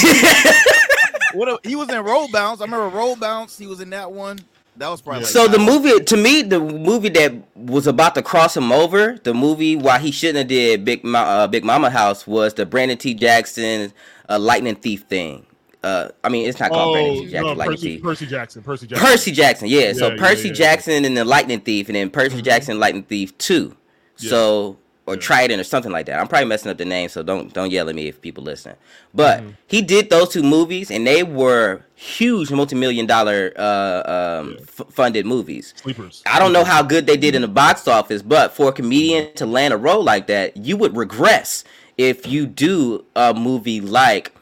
What a- he was in Roll Bounce. I remember Roll Bounce. He was in that one. That was probably like so the nine- movie, to me, the movie that was about to cross him over, the movie why he shouldn't have did Big Ma- uh, Big Mama House was the Brandon T. Jackson uh, Lightning Thief thing. Uh, I mean, it's not called Oh Brandon T. Jackson no, Lightning Percy, Thief. Percy Jackson. Percy Jackson. Percy Jackson, yeah. So Yeah, yeah, Percy yeah, yeah. Jackson and the Lightning Thief, and then Percy Mhm. Jackson Lightning Thief Two. Yeah. So or Yeah. Trident or something like that. I'm probably messing up the name, so don't don't yell at me if people listen. But Mhm. he did those two movies, and they were huge, multi-million dollar uh, um, Yeah. f- funded movies. Sleepers. I don't know how good they did in the box office, but for a comedian to land a role like that, you would regress if you do a movie like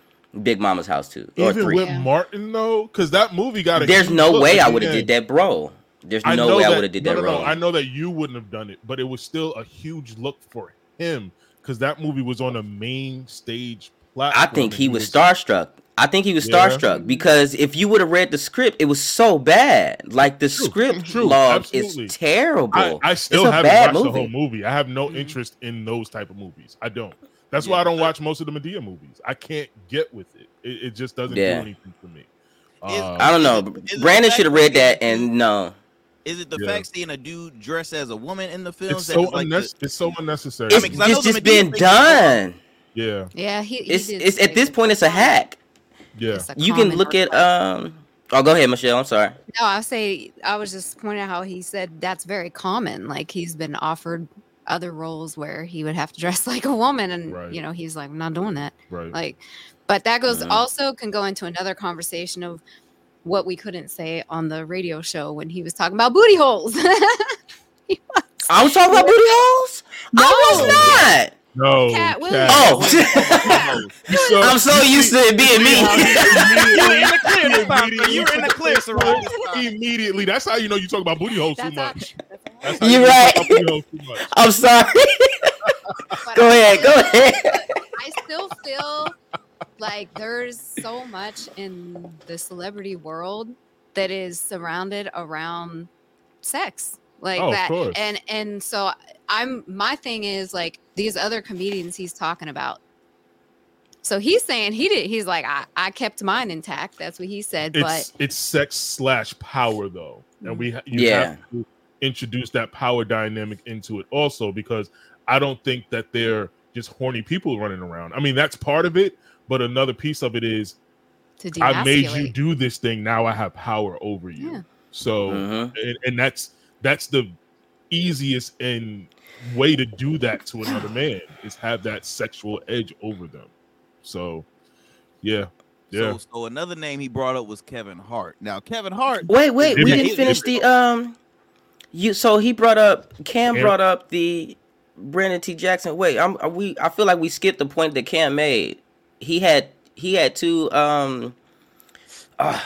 Big Mama's House Two or Even Three. with Yeah. Martin though, because that movie got a. There's huge no way I would have did that role. There's I no know way I that- would have did no, that no, role. no. I know that you wouldn't have done it, but it was still a huge look for him because that movie was on a main stage platform. I think and he was starstruck. I think he was Yeah. starstruck because if you would have read the script, it was so bad. Like the True, script true, log absolutely. is terrible. I, I still a haven't bad watched the whole movie. I have no Mhm. interest in those type of movies. I don't. That's why I don't watch most of the Madea movies. I can't get with it. It, it just doesn't Yeah. do anything for me. Is- Uh, I don't know. Is it Brandon should have read that that and no. Is it the Yeah. fact seeing a dude dress as a woman in the films? it's so is like the- it's so unnecessary. It's, I know it's just Madea been done. yeah, Yeah, he. he It's it's at this point it's a hack. yeah. A You can look at request. um. Oh, go ahead, Michelle. I'm sorry. No, I say I was just pointing out how he said that's very common. Like he's been offered other roles where he would have to dress like a woman, and Right. you know he's like, I'm not doing that. Right. Like, but that goes Mhm. also can go into another conversation of what we couldn't say on the radio show when he was talking about booty holes. Was- I was talking about booty holes. I was not. No, Katt Williams. Oh, You saw- I'm so used to it being me. You were in the clear He this sir. immediately You were in the clear, sir. Rob, this foot time. Immediately, that's how you know you talk about booty holes too much. That's You're right. talk about booty holes too much. I'm sorry. Go ahead, go ahead. I still feel like there's so much in the celebrity world that is surrounded around sex like Oh, that course. and and so i'm my thing is like these other comedians he's talking about so he's saying he did he's like i, I kept mine intact that's what he said It's but it's sex slash power though, and we you Yeah. have to introduce that power dynamic into it also because I don't think that they're just horny people running around. I mean that's part of it, but another piece of it is I made you do this thing. Now I have power over you. Yeah. So, Mhm. and, and that's that's the easiest and way to do that to another man is have that sexual edge over them. So, yeah, yeah. So, so another name he brought up was Kevin Hart. Now, Kevin Hart. Wait, wait, we didn't he- finish the um. You so he brought up Cam Yeah. brought up the Brandon T Jackson. Wait, I'm are we. I feel like we skipped the point that Cam made. He had he had two um. Uh,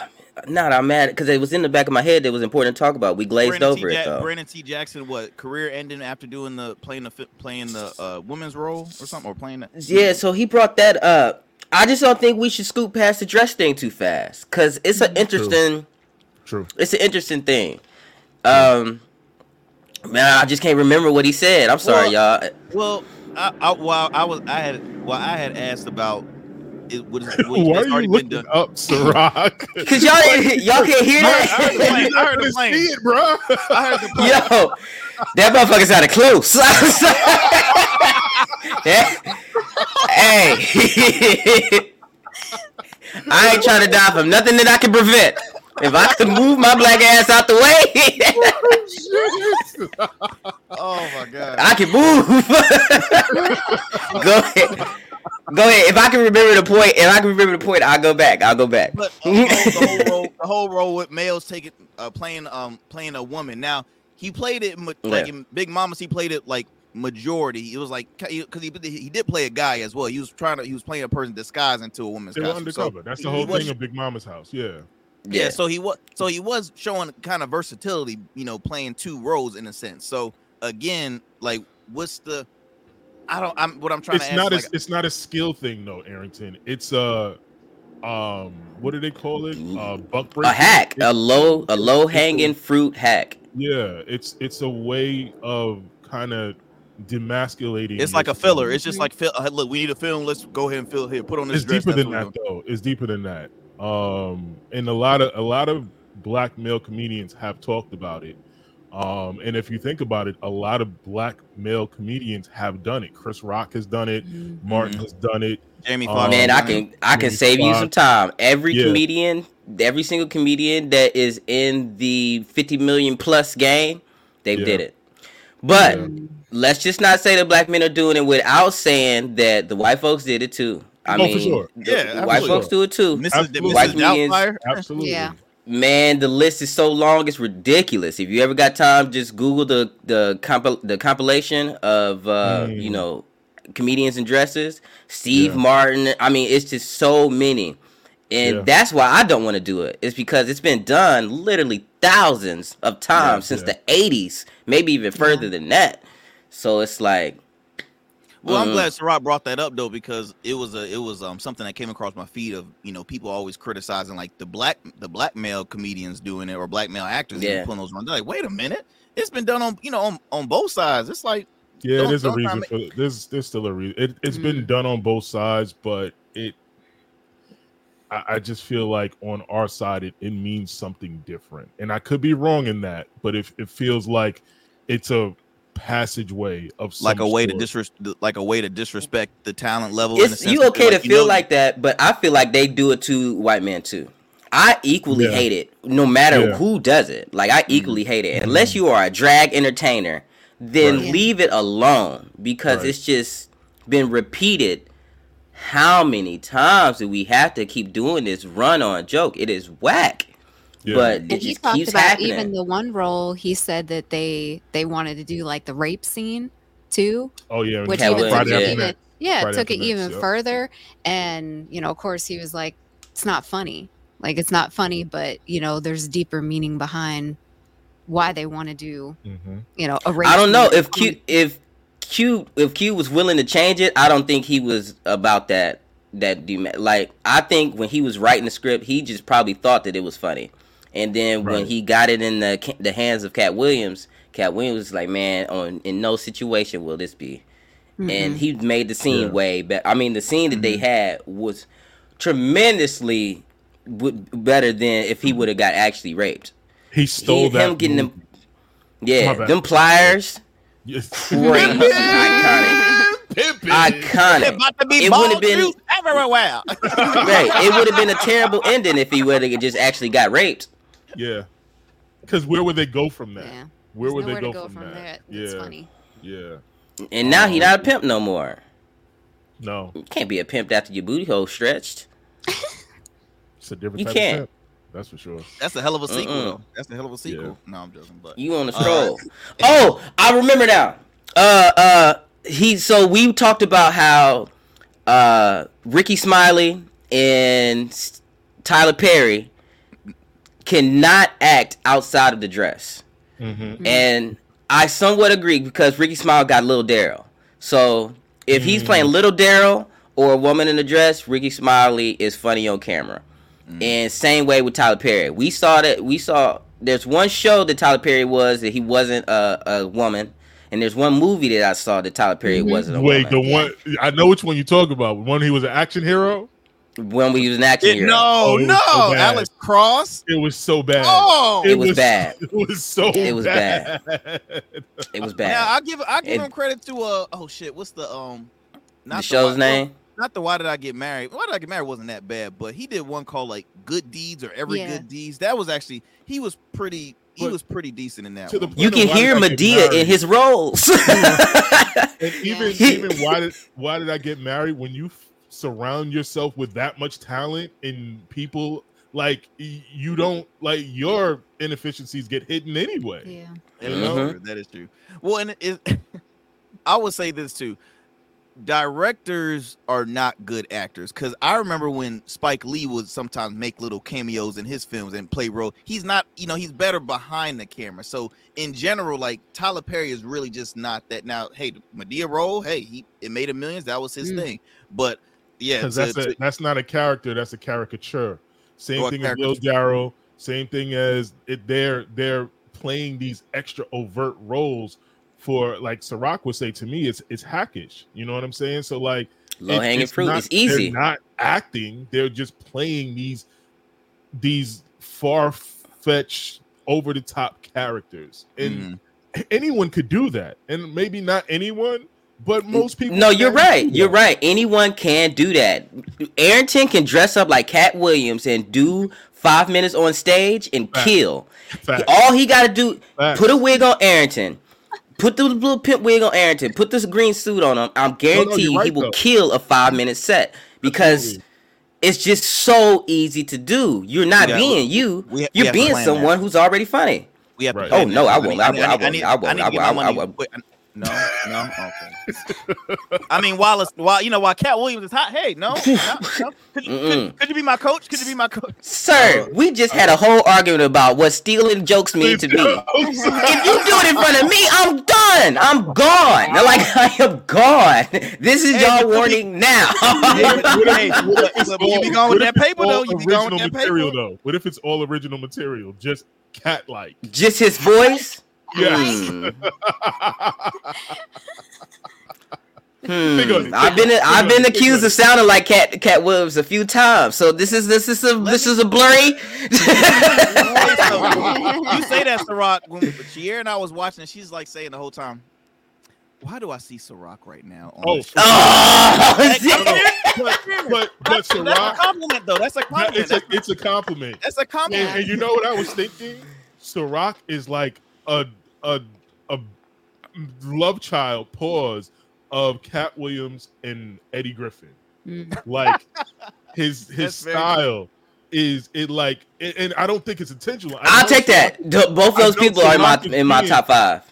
not I'm mad because it was in the back of my head that was important to talk about. We glazed Brandon T. over it Jack- though. Brandon T. Jackson, what career ending after doing the playing the playing the uh, women's role or something or playing that? Yeah, so he brought that up. I just don't think we should scoop past the dress thing too fast because it's an interesting. True. It's an interesting thing. Um, man, I just can't remember what he said. I'm sorry, Well- y'all. Well, I, I while I was I had well I had asked about it what is what Why has are already you been looking done. up, Syrok? Cause y'all y'all can't hear I heard the that. plane. I heard the plane. see it, bro. I heard the plane. Yo, that motherfucker sounded close. Yeah. hey, I ain't trying to die from nothing that I can prevent. If I could move my black ass out the way, Oh my god. I can move. go ahead. Go ahead. If I can remember the point, if I can remember the point, I'll go back. I'll go back. But uh, the, whole, role, the whole role with males taking uh, playing um playing a woman. Now he played it ma- like in Big Mamas. He played it like majority. It was like because he, he did play a guy as well. He was trying to he was playing a person disguised into a woman's They were costume. So, undercover. That's the he whole was- thing of Big Mama's house. Yeah. yeah. So he was so he was showing kind of versatility. You know, playing two roles in a sense. So again, like what's the I don't. I'm what I'm trying it's to ask. not like, a it's not a skill thing though, Arrington. It's a um what do they call it? Uh buck break. a hack, a low, a low hanging fruit hack. Yeah, it's it's a way of kind of demasculating. it's like a filler. It's just like fill, uh, look, we need a film. Let's go ahead and fill here. Put on this it's dress. deeper than what we're that though. It's deeper than that. Um, and a lot of a lot of black male comedians have talked about it. Um, and if you think about it, a lot of black male comedians have done it. Chris Rock has done it. Martin has done it. Jamie Um, Man, I can I can Jamie save you some time. Every Yeah. comedian, every single comedian that is in the 50 million plus game, they Yeah. did it. But Yeah. let's just not say that black men are doing it without saying that the white folks did it too. I Oh, for mean, sure. the- Yeah, the white absolutely. folks do it too. Mrs. Absolutely. White Mrs. comedians- Doubtfire. Absolutely. Yeah. Man, the list is so long, it's ridiculous. If you ever got time, just Google the the compil- the compilation of uh, Mm. you know comedians and dresses. Steve Yeah. Martin. I mean, it's just so many, and Yeah. that's why I don't want to do it. It's because it's been done literally thousands of times since Yeah. the '80s, maybe even further than that. So it's like, Well, I'm Mhm. glad Sarat brought that up though because it was a it was um something that came across my feed of you know people always criticizing like the black the black male comedians doing it or black male actors even Yeah. pulling those ones. They're like, wait a minute, it's been done on you know on, on both sides. It's like Yeah, Don't- there's a reason to for there's there's still a reason. It, it's been Mm. done on both sides, but it I, I just feel like on our side it, it means something different. And I could be wrong in that, but if it feels like it's a passageway of like a some way to disres- like a way to disrespect the talent level. in it's sense you that okay like, to you feel know- like that, but I feel like they do it to white men too. I equally Yeah. hate it, no matter Yeah. Mm-hmm. who does it. Like I equally hate it. Unless you are a drag entertainer, then Right. leave it alone because Right. it's just been repeated. How many times do we have to keep doing this run on joke? It is whack, Yeah. but it and he just talked keeps about happening. even the one role he said that they they wanted to do like the rape scene too, Oh yeah, which Katt even took it yeah. even yeah Friday took it Next, even yep. further. And you know, of course, he was like, "It's not funny. Like it's not funny, but you know, there's deeper meaning behind why they want to do Mhm. you know a race." I don't know if Q if Q if Q was willing to change it. I don't think he was about that. That dem- like I think when he was writing the script, he just probably thought that it was funny, and then when he got it in the the hands of Katt Williams, Katt Williams was like, "Man, on in no situation will this be." Mhm. and he made the scene Yeah. way better. I mean, the scene that they had was tremendously w- better than if he would have got actually raped. He stole He- that. him getting them, yeah, them pliers, Yes. crazy, iconic, Pimpin'. iconic. about to be It would've been- everywhere. right, it would have been a terrible ending if he would have just actually got raped. Yeah. Because where would they go from that? Yeah. Where There's would they go, to go from, from that? there. It's yeah. funny. Yeah. And now he not a pimp no more. No, You can't be a pimp after your booty hole stretched. it's a different You type can't. of pimp. That's for sure. That's a hell of a sequel. Mm-mm. though. That's a hell of a sequel. No, I'm joking. But You on a Uh, stroll. oh, I remember now. Uh uh he so we talked about how uh Ricky Smiley and Tyler Perry cannot act outside of the dress. Mm-hmm. And I somewhat agree because Ricky Smiley got Little Daryl. So if he's Mm. playing Little Daryl or a woman in a dress, Ricky Smiley is funny on camera. And same way with Tyler Perry. We saw that we saw there's one show that Tyler Perry was that he wasn't a, a woman. And there's one movie that I saw that Tyler Perry wasn't a Wait, the one I know which one you talk about. One he was an action hero. When we was an action It- hero. no, Oh, was no, so. Alex Cross. It was so bad. Oh, It was bad. It was so. It was bad. It was now bad. I give I give It- him credit to uh oh shit, what's the um the show's Why- name? Not the Why Did I Get Married? Why Did I Get Married wasn't that bad, but he did one called like Good Deeds or Every Yeah. Good Deeds. That was actually he was pretty he But was pretty decent in that. to the point You can hear I Madea in his roles. And even Yeah. even why did why did I get married? When you f- surround yourself with that much talent and people like you don't like your inefficiencies get hidden anyway. Yeah. That is Mhm. true. That is true. Well, and it, I would say this too. Directors are not good actors because I remember when Spike Lee would sometimes make little cameos in his films and play role. He's not, you know, he's better behind the camera. So in general, like Tyler Perry is really just not that. Now, hey, the Madea role, hey, he it made a millions. That was his Mm. thing. But yeah, because that's a, that's not a character. That's a caricature. Same thing as Will caricature. Darrow. Same thing as it. They're they're playing these extra overt roles for like Syrok would say to me. It's it's hackish. You know what I'm saying? So like Low it- hanging it's fruit. not- it's easy. They're not acting. They're just playing these these far fetched, over the top characters, and Mhm. anyone could do that. And maybe not anyone, but most people. No, you're right. You're right. Anyone can do that. Arrington can dress up like Katt Williams and do five minutes on stage and Facts. kill. Facts. All he got to do, Facts. put a wig on Arrington. Put the little pimp wig on Arrington. Put this green suit on him. I'm guarantee you're he will though. kill a five minute set because it's just so easy to do. You're not Yeah, being you. we- we You're have to being plan someone who's already funny. We have Right. Oh, no. I won't. I won't. I won't. I won't. I to get my won't. I money won't. quick. No, no, okay. I mean, Wallace, it's while you know while Katt Williams is hot, hey, no, no, no. Could, you, could, could you be my coach? Could you be my coach? Sir, uh, we just had a whole argument about what stealing jokes mean to me. If you do it in front of me, I'm done. I'm gone. They're Like I am gone. This is Hey, y'all but- warning now. Hey, but- What if it's you be all- going with that paper, though? You be going with original that material paper? though. What if it's all original material, just Katt like? just his voice. Yes. Hmm. Think of Hmm. it. I've been Think I've been it. Accused of of sounding like Katt Katt Williams a few times. So this is this is a this is a blurry. you say that, Syrok. When Shier and I was watching, it, she's like saying the whole time, "Why do I see Syrok right now?" on Oh, the show?" oh, Like, shit. but but but That's a compliment, though. That's a compliment. it's a it's a compliment. That's a And, compliment. and you know what I was thinking? Syrok is like a a a love child pause of Katt Williams and Eddie Griffin. Mm. Like his his That's style is it like and and I don't think it's intentional. I I'll take Syrok- that. D- Both those know people are in my Syrok is in my top five.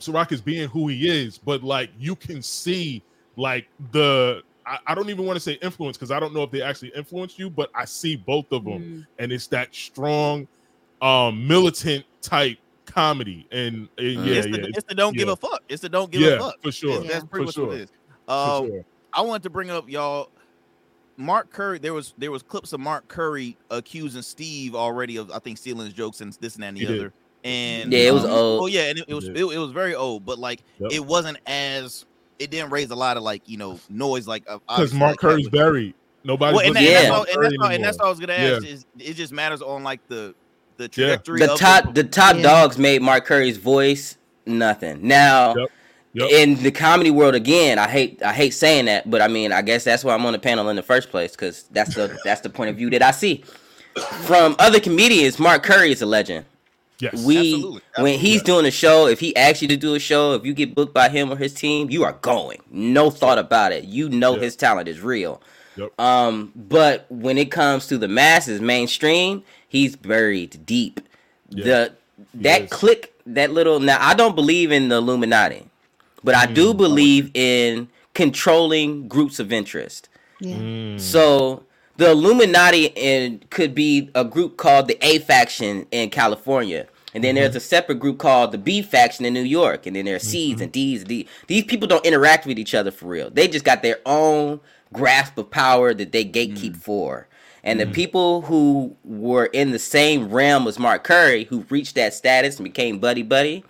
Syrok is being who he is, but like you can see like the I, I don't even want to say influence because I don't know if they actually influenced you, but I see both of them, Mm. and it's that strong, um, militant type comedy, and, and Mm. yeah, it's, yeah, it's the don't give a fuck. It's the don't give yeah, a fuck. for sure, That's- That's pretty for much sure, what it is. for Um, sure. I wanted to bring up y'all. Mark Curry. There was there was clips of Mark Curry accusing Steve already of I think stealing his jokes and this and that and the He did. other. And Yeah, it was um, old. Oh yeah, and it, it was it, it was very old, but like Yep. it wasn't as it didn't raise a lot of like you know noise like uh, Because Mark like Curry's with- buried. Nobody. Well, and, that, Yeah. and, that's all, and, that's all, and that's all I was gonna Yeah. ask. Is it just matters on like the the Yeah. The of top, the top Yeah. dogs made Mark Curry's voice nothing. Now, Yep. Yep. in the comedy world, again, I hate, I hate saying that, but I mean, I guess that's why I'm on the panel in the first place because that's the, that's the point of view that I see. From other comedians, Mark Curry is a legend. Yes. We Absolutely. when he's doing a show, if he asks you to do a show, if you get booked by him or his team, you are going. No thought about it. You know Yeah. his talent is real. Yep. Um, but when it comes to the masses, mainstream, he's buried deep. Yeah. The that is. click, that little now I don't believe in the Illuminati, but I do Mm. believe in controlling groups of interest. Yeah. Mm. So the Illuminati in, could be a group called the A faction in California. And then there's a separate group called the B faction in New York. And then there are C's and D's and D. These people don't interact with each other for real. They just got their own grasp of power that they gatekeep for. And the people who were in the same realm as Mark Curry, who reached that status and became buddy buddy,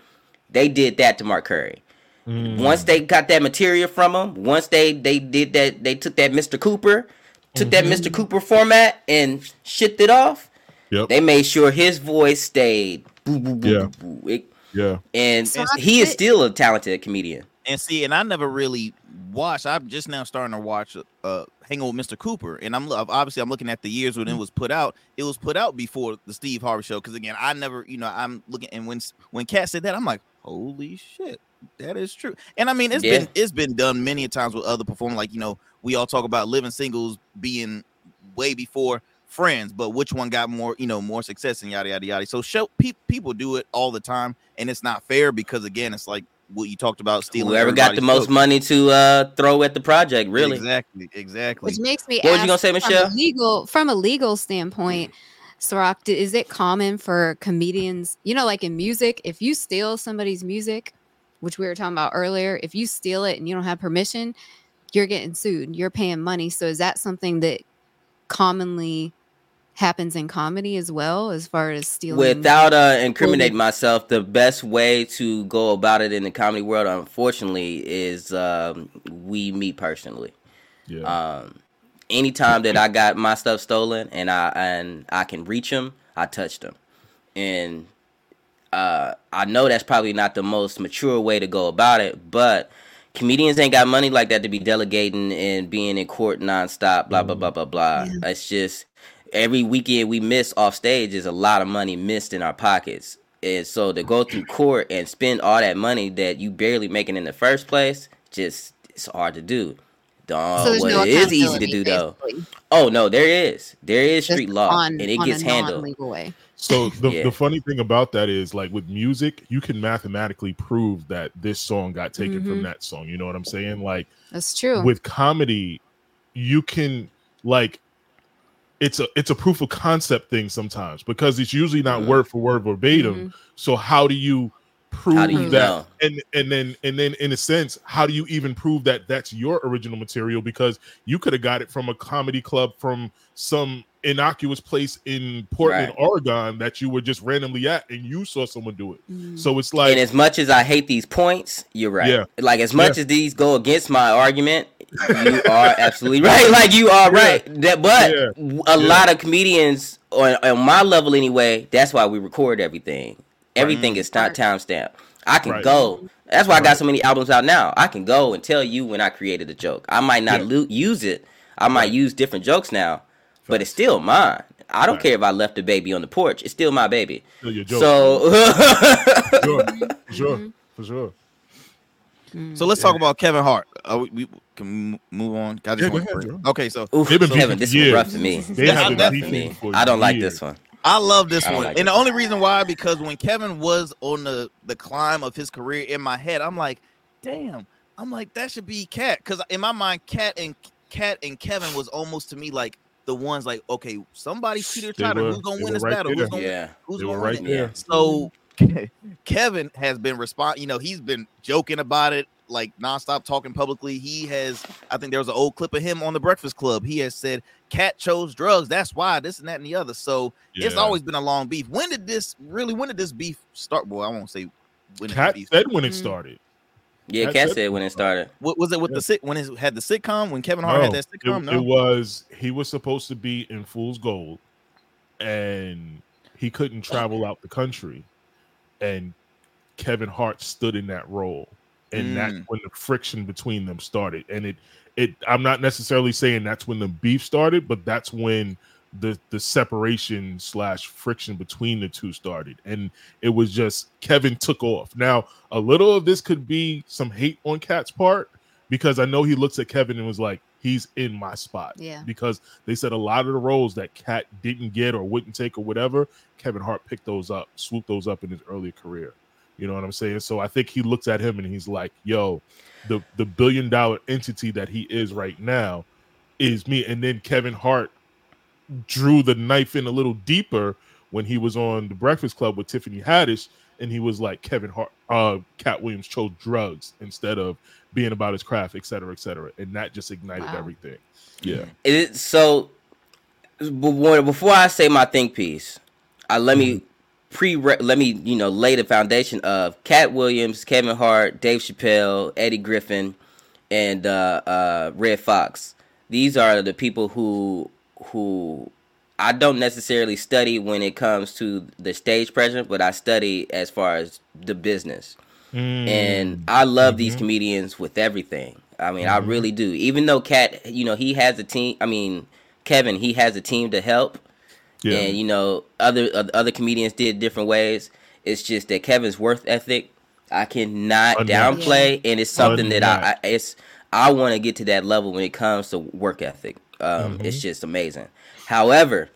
they did that to Mark Curry. Mm. Once they got that material from him, once they they did that, they took that Mr. Cooper, took that Mr. Cooper format and shipped it off. Yep. They made sure his voice stayed. Boo, boo, boo, Yeah. boo, boo. It- yeah. and So I he is think- still a talented comedian. And see, and I never really watched. I'm just now starting to watch uh Hanging with Mr. Cooper, and I'm obviously I'm looking at the years when it mm-hmm. was put out. It was put out before the Steve Harvey show because again, I never, you know, I'm looking and when when Katt said that, I'm like, holy shit, that is true. And I mean, it's Yeah. been it's been done many a times with other performers. Like you know, we all talk about living singles being way before friends, but which one got more, you know, more success and yada yada yada. So show pe- people do it all the time, and it's not fair because again, it's like what you talked about stealing. Whoever got the most jokes. money to uh, throw at the project, really. Exactly, exactly. Which makes me What was you gonna say, Michelle? a legal from a legal standpoint, Syrok, d- is it common for comedians, you know, like in music, if you steal somebody's music, which we were talking about earlier, if you steal it and you don't have permission, you're getting sued. You're paying money. So is that something that commonly happens in comedy as well, as far as stealing? Without uh, incriminating myself, the best way to go about it in the comedy world, unfortunately, is um, we meet personally. Yeah. Um, anytime that I got my stuff stolen and I and I can reach them, I touch them, and uh, I know that's probably not the most mature way to go about it, but comedians ain't got money like that to be delegating and being in court nonstop. Blah blah blah blah blah. It's just every weekend we miss off stage is a lot of money missed in our pockets. And so to go through court and spend all that money that you barely making in the first place, just it's hard to do. Dog, So there's what no it is easy to accountability, do though. basically, Oh no, there is. There is just street law on- and it on gets a handled. non-legal way. So the, Yeah. the funny thing about that is like with music, you can mathematically prove that this song got taken Mhm. from that song. You know what I'm saying? Like That's true. with comedy, you can like it's a it's a proof of concept thing sometimes because it's usually not Mhm. word for word verbatim. Mhm. So how do you prove do you that? know? And and then and then in a sense, how do you even prove that that's your original material? Because you could have got it from a comedy club from some innocuous place in Portland, Right. Oregon that you were just randomly at, and you saw someone do it. Mhm. So it's like and as much as I hate these points, you're right. Yeah. Like as much as these go against my argument, you are absolutely right. Like you are Yeah. right. That, but Yeah. w- a Yeah. lot of comedians on, on my level anyway. That's why we record everything. Everything is not timestamped. I can Right. go. That's why I got Right. so many albums out now. I can go and tell you when I created a joke. I might not Yeah. lo- use it. I might Right. use different jokes now, but it's still mine. I don't Right. care if I left the baby on the porch. It's still my baby. Still your joke. So sure, for sure, for sure. So let's talk about Kevin Hart. Uh, we, we can move on. I just Yeah, go ahead. Okay, so Oof, They've Kevin, this is rough for me. They This have been rough for me. I don't like this one. I love this I one, like and it. the only reason why because when Kevin was on the the climb of his career in my head, I'm like, damn, I'm like that should be Katt because in my mind, Katt and Katt and Kevin was almost to me like the ones like, okay, somebody's Peter They Trotter. were- Who's gonna win this right battle? there. Who's gonna Yeah. who's They gonna right win it? So Kevin has been respond. You know, he's been joking about it, like nonstop talking publicly. He has. I think there was an old clip of him on the Breakfast Club. He has said, "Katt chose drugs. That's why this and that and the other." So it's always been a long beef. When did this really? When did this beef start? Boy, I won't say when Katt beef. said when it Mhm. started. Yeah, That's Katt it. said when it started. What was it with Yeah. the sit when it had the sitcom when Kevin Hart had that sitcom? it, no, it was he was supposed to be in Fool's Gold, and he couldn't travel out the country, and Kevin Hart stood in that role, and that's Mm. when the friction between them started. And it, it, I'm not necessarily saying that's when the beef started, but that's when the the separation slash friction between the two started, and it was just Kevin took off. Now, a little of this could be some hate on Katt's part because I know he looks at Kevin and was like, he's in my spot. Yeah. Because they said a lot of the roles that Katt didn't get or wouldn't take or whatever, Kevin Hart picked those up, swooped those up in his early career. You know what I'm saying? So I think he looks at him and he's like, yo, the the billion dollar entity that he is right now is me. And then Kevin Hart drew the knife in a little deeper when he was on the Breakfast Club with Tiffany Haddish, and he was like Kevin Hart, uh, Katt Williams chose drugs instead of being about his craft, et cetera, et cetera, and that just ignited Wow. everything. Yeah, It, so before, before I say my think piece, uh, let me pre let me you know lay the foundation of Katt Williams, Kevin Hart, Dave Chappelle, Eddie Griffin, and uh, uh, Redd Foxx. These are the people who who I don't necessarily study when it comes to the stage presence, but I study as far as the business. Mm. And I love these mm-hmm. comedians with everything. I mean, I mm-hmm. really do. Even though Katt, you know, he has a team. I mean, Kevin, he has a team to help yeah, and you know other other comedians did different ways it's just that kevin's worth ethic i cannot Unmatched. downplay and it's something that I, I it's i want to get to that level when it comes to work ethic um it's just amazing however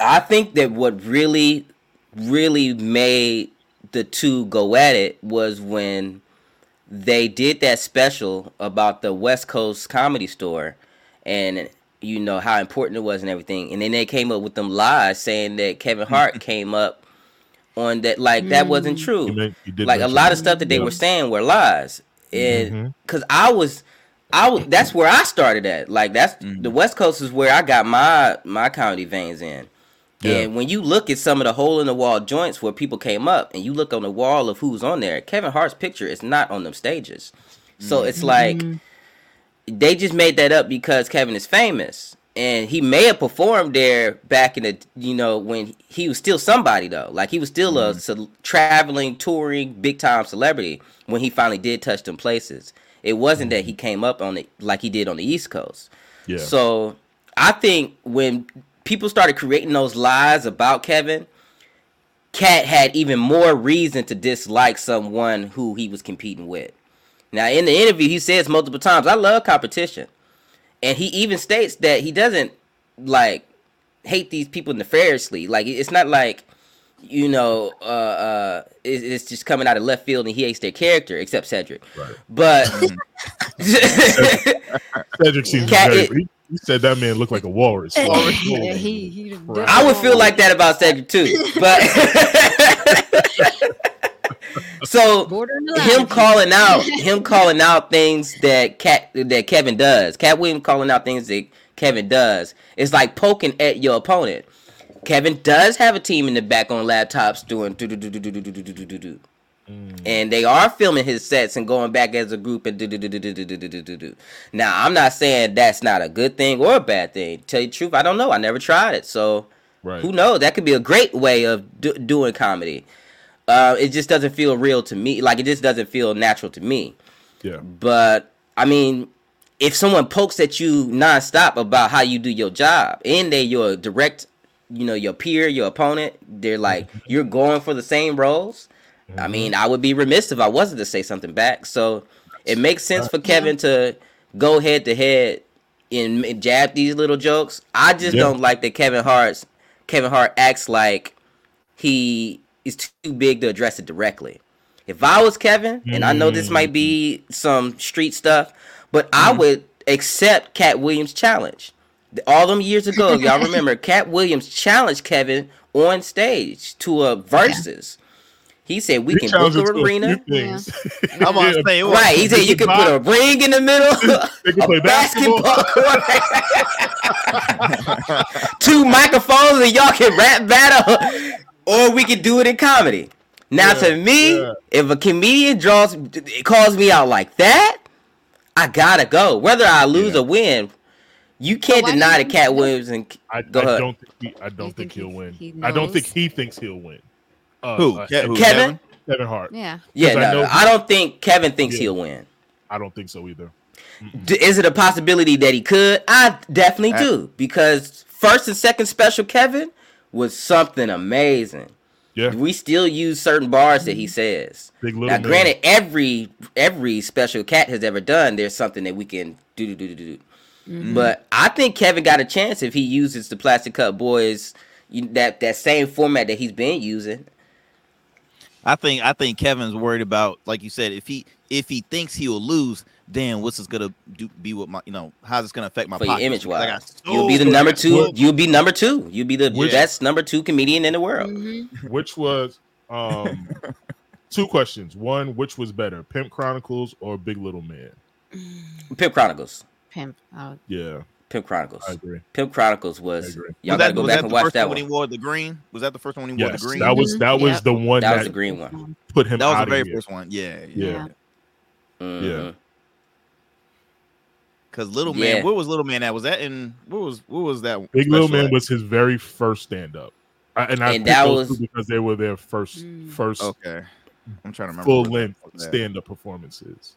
i think that what really really made the two go at it was when they did that special about the West Coast comedy store and you know how important it was and everything. And then they came up with them lies saying that Kevin Hart came up on that like that wasn't true. You you like a lot of stuff that they Yeah. were saying were lies. And Mhm. cuz I was I was that's where I started at. Like that's the mm-hmm. West Coast is where I got my my comedy veins in. Yeah. And when you look at some of the hole in the wall joints where people came up and you look on the wall of who's on there, Kevin Hart's picture is not on them stages. So it's mm-hmm. like they just made that up because Kevin is famous. And he may have performed there back in the, you know, when he was still somebody though. Like he was still a mm-hmm. ce- traveling, touring, big time celebrity when he finally did touch them places. It wasn't that he mm-hmm. came up on it like he did on the East Coast. yeah. So I think when people started creating those lies about Kevin, Katt had even more reason to dislike someone who he was competing with. Now, in the interview, he says multiple times, "I love competition," and he even states that he doesn't like hate these people nefariously. Like it's not like you know, uh, uh, it, it's just coming out of left field and he hates their character, except Cedric. Right. But Cedric seems Katt- very. it- he, he said that man looked like a walrus. Yeah, he, he I would feel like that about Cedric too. But so him calling out him calling out things that Katt that Kevin does. Katt Williams calling out things that Kevin does. It's like poking at your opponent. Kevin does have a team in the back on laptops doing do do do do do do do do do do do. And they are filming his sets and going back as a group and do do do do do do do do do do do. Now I'm not saying that's not a good thing or a bad thing. Tell you the truth, I don't know. I never tried it, so Right. who knows? That could be a great way of do- doing comedy. Uh, it just doesn't feel real to me. Like it just doesn't feel natural to me. Yeah. But I mean, if someone pokes at you nonstop about how you do your job, and they your direct, you know, your peer, your opponent, they're like mm-hmm. you're going for the same roles. I mean, mm-hmm. I would be remiss if I wasn't to say something back. So it makes uh, sense for Kevin to go head to head and jab these little jokes. I just Yeah. don't like that Kevin Hart's Kevin Hart acts like he is too big to address it directly. If I was Kevin, and I know this might mm-hmm. be some street stuff, but I would accept Katt Williams' challenge. All them years ago, y'all remember Katt Williams challenged Kevin on stage to a versus. He said we He can book challenged an a arena. things. I'm about to say, what? Right, he said you can can put a ring in the middle, They can a play basketball. basketball court, two microphones, and y'all can rap battle, or we can do it in comedy. Now, Yeah, to me, yeah. if a comedian draws calls me out like that, I gotta go. Whether I lose Yeah. or win, you can't why deny you that Katt he Williams and I, Go I ahead. don't think he, I don't think, think, he'll he- win. he I don't think he thinks he'll win. Uh, Who? uh, Ke- who? Kevin? Kevin Hart. Yeah. yeah, 'Cause I no, know- I don't think Kevin thinks Yeah. he'll win. I don't think so either. D- Is it a possibility that he could? I definitely I- do because first and second special Kevin was something amazing. Yeah, We still use certain bars that he says. big little. Now, man. granted, every every special Katt has ever done, there's something that we can do do do do do. Mm-hmm. But I think Kevin got a chance if he uses the Plastic Cup Boys that that same format that he's been using. I think I think Kevin's worried about, like you said, if he if he thinks he'll lose, then what's this gonna do? Be with my, you know, how's this gonna affect my For your pockets? image Because I wise, got you'll be the number two. You'll be number two. You'll be the Which- best number two comedian in the world. Mhm. which was um two questions. One, which was better, Pimp Chronicles or Big Little Man? Pimp Chronicles. Pimp. Oh, Yeah, Pimp Chronicles. I agree. Pimp Chronicles I was. Y'all gotta that, go back and the watch first that one when he wore the green? Was that the first one when he wore Yes, the green? that was that was Yep. the one That that, was the green one. put him That was out the very first one. Yeah, Yeah. yeah. Mhm. Because Little Yeah. Man, where was Little Man at? Was that in where was where was that? Big Little Man at? was his very first stand up, and I And that those was- because they were their first Mm. first okay. I'm trying to remember. full what length that was at. stand up performances.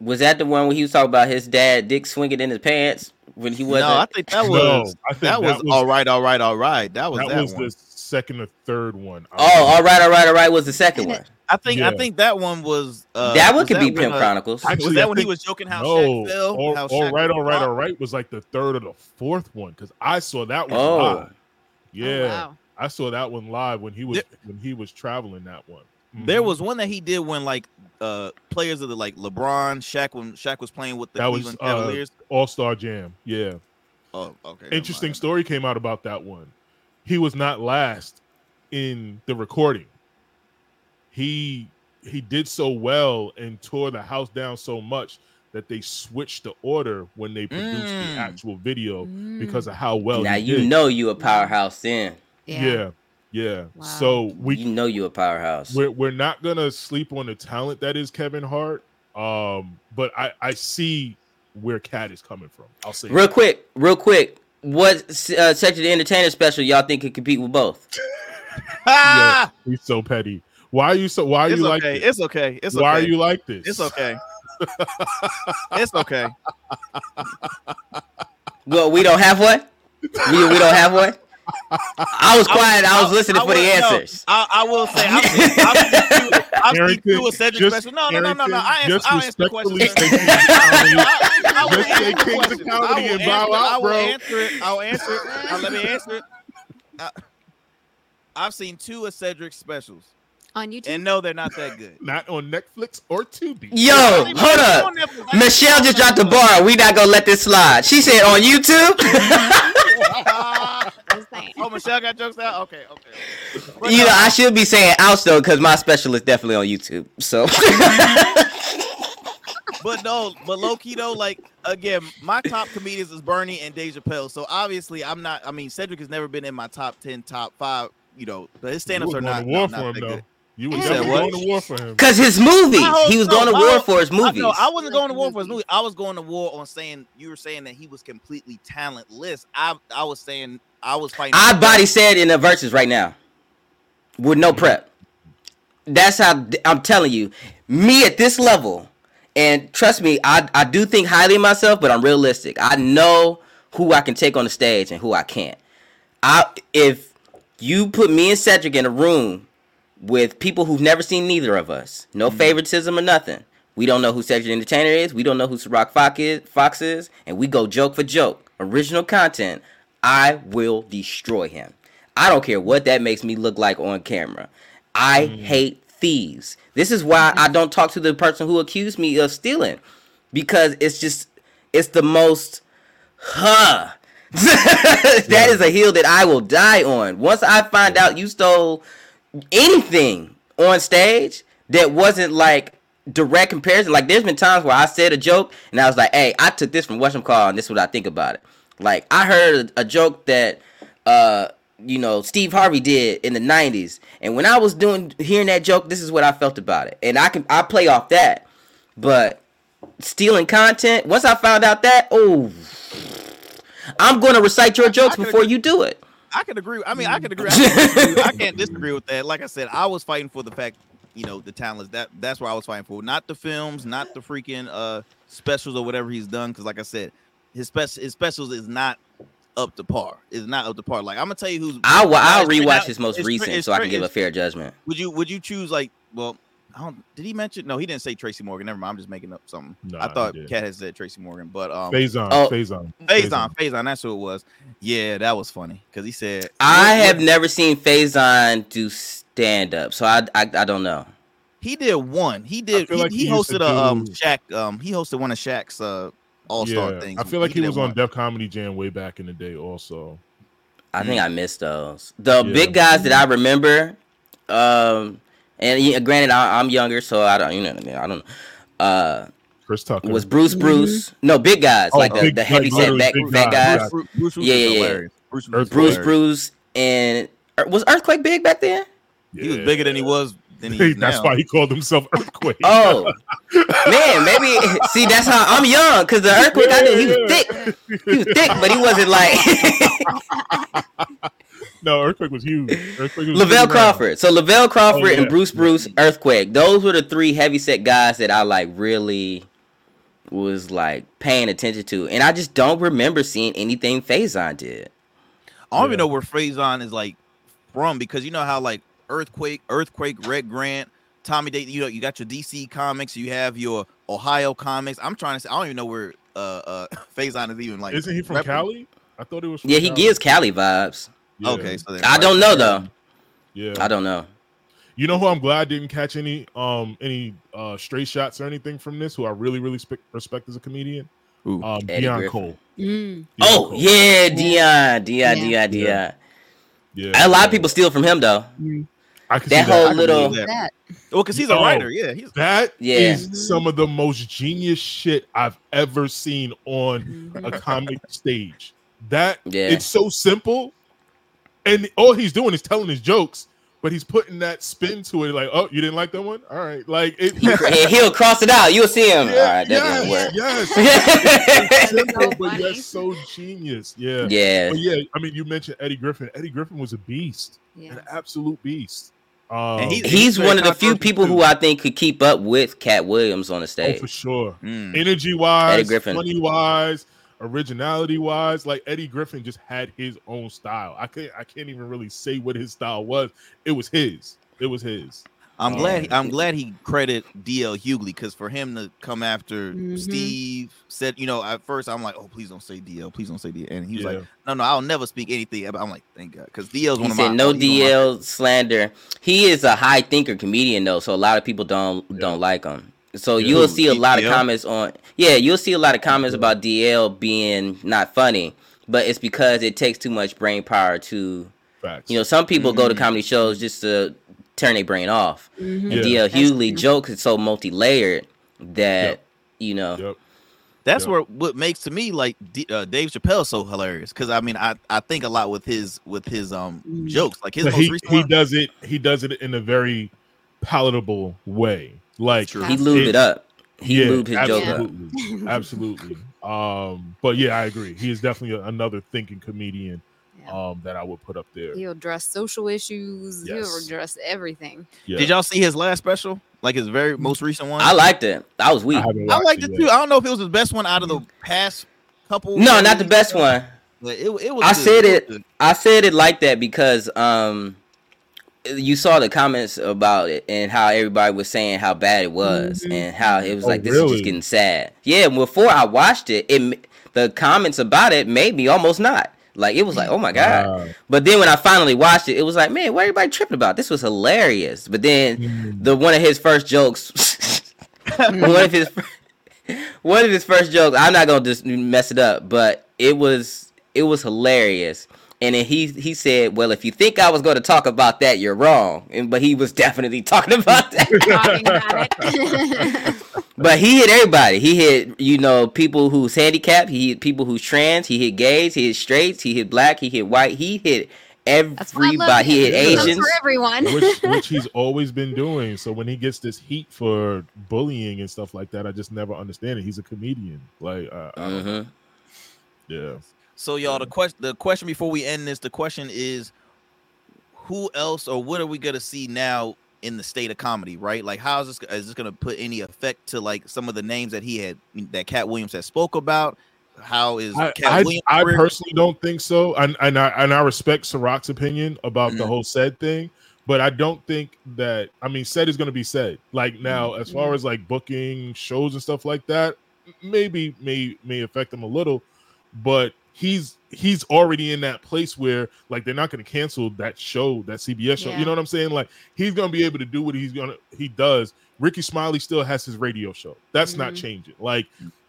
Was that the one where he was talking about his dad dick swinging in his pants when he wasn't? No, I think that was I think that was, that was- all right, all right, all right. That was that, that, was one. the second or third one. I oh, all right, all right, all right. Was the second one? I think I think that one was uh, that one was could be when, Pimp uh, Chronicles. Actually, was that I when he was joking how no, Shaq fell? all, how all Shaq right, was all right, dropped? all right was like the third or the fourth one because I saw that one Oh. live. Yeah, Oh, wow. I saw that one live when he was There- when he was traveling that one. There Mhm. was one that he did when like uh players of the like LeBron, Shaq when Shaq was playing with the That was, Cleveland uh, Cavaliers. All Star Jam. Yeah, oh, okay. interesting story came out about that one. He was not last in the recording. He he did so well and tore the house down so much that they switched the order when they produced Mm. the actual video Mm. because of how well. now he you did. know you a powerhouse then. Yeah. Yeah, yeah. Wow. So we you know you a powerhouse. we're we're not gonna sleep on the talent that is Kevin Hart. Um, but I I see where Katt is coming from. I'll say Real quick, real quick. What uh, section of the entertainer special y'all think could compete with both? Ah! Yeah, he's so petty. Why are you so? Why are It's you okay. like this? It's okay. It's why okay. are you like this? It's okay. it's okay. Well, we don't have one. We, we don't have one. I was quiet. I was listening for the will- no, answers. I, I will say I've seen, I've seen two, I've seen Harrington, Cedric just- special. No, no, no, no, no. I answer, I'll answer the question. respectfully sir. say King's I- I will answer the question. I will answer- out, I will bro. answer it. I'll answer it. Let me answer it. I, I've seen two of Cedric's specials, On YouTube. and no, they're not that good. Not on Netflix or Tubi. Yo, hold up. on Netflix. I Michelle just dropped the bar. We not gonna let this slide. She said on YouTube. Just saying. oh, Michelle got jokes out. Okay, okay. But you no, know, I should be saying ouch though, because my special is definitely on YouTube. So But no, but low key though, like again, my top comedians is Bernie and Dave Chappelle. So obviously, I'm not. I mean, Cedric has never been in my top ten, top five. You know, but his You stand-ups are not, to war not, for not him that though. good. You were You definitely said what? going to war for him. Cause his movies, My whole- he was no, going to war whole- for his I, movies. no, I wasn't going to war for his movie. I was going to war on saying you were saying that he was completely talentless. I I was saying I was fighting. I body said in the verses right now with no mm-hmm. prep. That's how I'm telling you. Me at this level, and trust me, I I do think highly of myself, but I'm realistic. I know who I can take on the stage and who I can't. I if you put me and Cedric in a room with people who've never seen neither of us, no mm-hmm. favoritism or nothing. We don't know who Cedric Entertainer is. We don't know who Syrok Fox is, Fox is, and we go joke for joke, original content. I will destroy him. I don't care what that makes me look like on camera. I mm-hmm. hate thieves. This is why I mm-hmm. don't talk to the person who accused me of stealing because it's just it's the most huh. that is a hill that I will die on. Once I find out you stole anything on stage that wasn't like direct comparison, like there's been times where I said a joke and I was like, "Hey, I took this from Western Call and this is what I think about it." Like I heard a joke that uh you know Steve Harvey did in the 90s and when I was doing hearing that joke this is what I felt about it. And I can I play off that. But stealing content once I found out that oh I'm going to recite your jokes before you do it I can agree. I mean, I can agree. I, can disagree. I can't disagree with that. Like I said, I was fighting for the fact, you know, the talents. That that's what I was fighting for. Not the films, not the freaking uh specials or whatever he's done. Because like I said, his special his specials is not up to par. Is not up to par. Like I'm gonna tell you who's. I'll I'll rewatch his most recent so I can give a fair judgment Would you would you choose like well? I don't. Did he mention? No, he didn't say Tracy Morgan. Never mind. I'm just making up something. Nah, I thought. Katt had said Tracy Morgan, but um, Faizon, Oh. Faizon, Faizon, Faizon, that's who it was. Yeah, that was funny because he said I have what- never seen Faizon do stand up so I, I I don't know He did one. He did. He, like he he hosted to a um do- Shaq. Um, he hosted one of Shaq's uh All Star Yeah, things. I feel like he did was on one. Def Comedy Jam way back in the day. Also, I Mm. think I missed those. The Yeah. big guys that I remember, um, and yeah, granted I, I'm younger, so I don't, you know, what I mean, I don't know. Uh, Chris Tucker was Bruce Bruce? No, big guys Oh, like the, big- the like heavy set back, fat guys. guys. Bruce, Bruce, Bruce Yeah, yeah, yeah. hilarious. Bruce, Bruce. Bruce and er, was Earthquake big back then? He was bigger than he was than he That's now. why he called himself Earthquake. Oh man, maybe see that's how I'm young because the Earthquake I knew he was thick, he was thick, but he wasn't like no, Earthquake was huge. Earthquake was Lavelle. Crawford. So Lavelle Crawford Oh, yeah. and Bruce Bruce, Earthquake. Those were the three heavyset guys that I like really was like paying attention to, and I just don't remember seeing anything Faizon did. I don't Yeah. even know where Faizon is like from because you know how like Earthquake, Earthquake, Red Grant, Tommy Day. You know, you got your DC comics, you have your Ohio comics. I'm trying to say I don't even know where uh uh Faizon is even like. Isn't he from repping. Cali? I thought he was. From Yeah, he Cali. gives Cali vibes. Yeah, Okay, so then I don't know though. Yeah, I don't know. You know who I'm glad didn't catch any um any uh straight shots or anything from this? Who I really really spe- respect as a comedian? Who? Um, Eddie Deon Griffin. Cole. Mm. Deon Oh Cole. yeah, Deon, Deon, Yeah. Deon, Deon. yeah. A lot of people steal from him though. I can that see whole that. can little- believe That. Well, because he's a Oh. writer. Yeah, he's That Yeah. is some of the most genius shit I've ever seen on a comic stage. That Yeah. it's so simple, and all he's doing is telling his jokes, but he's putting that spin to it. Like, oh, you didn't like that one? All right, like it. he, he'll cross it out. You'll see him. All right, that yes, work. yes. simple, So but funny. yet so genius. Yeah. yeah, But yeah, I mean, you mentioned Eddie Griffin. Eddie Griffin was a beast, Yeah. an absolute beast. Um, And he's- he's one of the few people too. who I think could keep up with Katt Williams on the oh, stage. for sure. Mm. energy wise, Eddie Griffin. funny wise, originality wise, like Eddie Griffin just had his own style. I can't I can't even really say what his style was. It was his. It was his. I'm Um, glad. I'm glad he credit DL Hughley because for him to come after Mhm. Steve said, you know, at first I'm like, oh, please don't say DL, please don't say DL, and he was Yeah. like, no, no, I'll never speak anything. about I'm like, thank God, because DL's He one of said my no he's my- DL slander. He is a high thinker comedian though, so a lot of people don't Yeah. don't like him. So Yeah. you'll Who, see a lot of comments on yeah, you'll see a lot of comments about DL being not funny, but it's because it takes too much brain power to Facts. you know, some people go to Mhm. comedy shows just to turn their brain off. Mhm. And Yeah. DL That's Hughley jokes is so multi layered that Yep. you know Yep. That's Yeah. where what makes to me like D, uh, Dave Chappelle so hilarious because I mean I I think a lot with his with his um Mm. jokes like his most he, recent he one- does it he does it in a very palatable way. Like he It- lubed it up. He yeah, lubed his joke up. absolutely. absolutely. Um, but yeah, I agree. He is definitely a- another thinking comedian Yeah. um that I would put up there. He'll address social issues. Yes. He'll address everything. Yeah. Did y'all see his last special? Like his very most recent one? I liked it. I was weak. haven't I liked it it too. I don't know if it was the best one out of the past couple. No, not the best one. But it, it was. I good. said was it. good. I said it like that because um, you saw the comments about it and how everybody was saying how bad it was Mhm. and how it was Oh, like this is just getting sad. Yeah, before I watched it, it the comments about it made me almost not Like it was like, oh my god. Wow. But then when I finally watched it, it was like, man, what are everybody tripping about? This was hilarious. But then Mm. the one of his first jokes, one of his one of his first jokes. I'm not gonna just mess it up, but it was it was hilarious. And then he he said, "Well, if you think I was going to talk about that, you're wrong." And but he was definitely talking about that. Talking about it. But he hit everybody. He hit, you know, people who's handicapped. He hit people who's trans. He hit gays. He hit straights. He hit black. He hit white. He hit That's why I love everybody. He hit Asians. for everyone. which which he's always been doing. So when he gets this heat for bullying and stuff like that, I just never understand it. He's a comedian. Like, uh, I don't know. hmm yeah. So y'all, the question the question before we end this, the question is who else or what are we gonna see now in the state of comedy, right? Like how is this is this gonna put any effect to like some of the names that he had that Katt Williams had spoke about? How is I, Katt I, Williams? I personally don't think so, and and I and I respect Syrok's opinion about the Mhm. whole said thing, but I don't think that I mean said is going to be said. Like now, as far as like booking shows and stuff like that, maybe may may affect them a little, but he's he's already in that place where like they're not going to cancel that show, that CBS show. Yeah. You know what I'm saying? Like he's going to be able to do what he's gonna he does. Ricky Smiley still has his radio show. That's not Mhm. changing. Like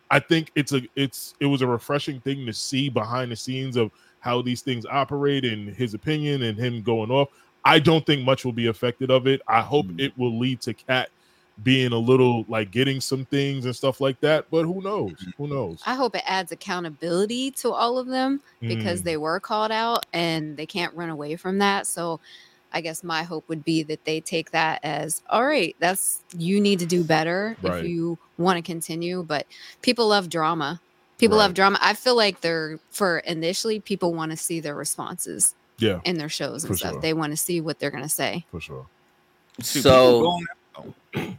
I think it's a it's it was a refreshing thing to see behind the scenes of how these things operate and his opinion and him going off. I don't think much will be affected of it. I hope Mhm. it will lead to Katt being a little like getting some things and stuff like that. But who knows? Who knows? I hope it adds accountability to all of them because Mm. they were called out and they can't run away from that. So I guess my hope would be that they take that as all right, that's you need to do better Right. if you want to continue. But people love drama. People love drama. I feel like they're for initially people want to see their responses yeah, in their shows and For stuff. sure. They want to see what they're gonna say. for sure. So, going-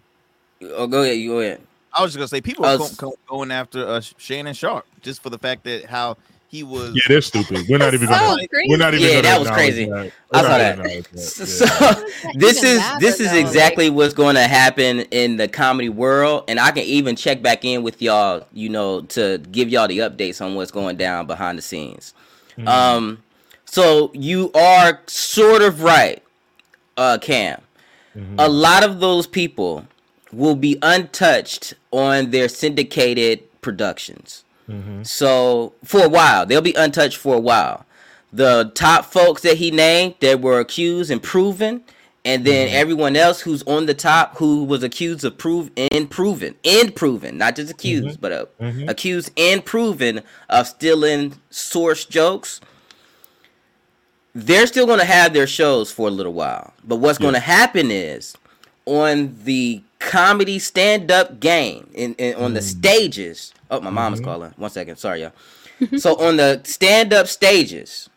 oh, go ahead. You go ahead. I was just gonna say people I are was- go- go- going after uh, Shannon Sharpe just for the fact that how he was. Yeah, they're stupid. We're not even so gonna. crazy. We're not even. Yeah, gonna that was crazy. That. I saw not that. gonna that. So Yeah. this is matter, this is though, like- exactly what's going to happen in the comedy world, and I can even check back in with y'all, you know, to give y'all the updates on what's going down behind the scenes. Mhm. Um, so you are sort of right, uh, Cam. Mhm. A lot of those people will be untouched on their syndicated productions. Mhm. So for a while, they'll be untouched for a while. The top folks that he named that were accused and proven, and then everyone else who's on the top who was accused of prove and proven, and proven, not just accused, but uh, Mhm. accused and proven of stealing source jokes. They're still going to have their shows for a little while, but what's going to happen is on the comedy stand-up game in, in on the stages. Oh, my mom is Mhm. calling. One second, sorry, y'all. so on the stand-up stages,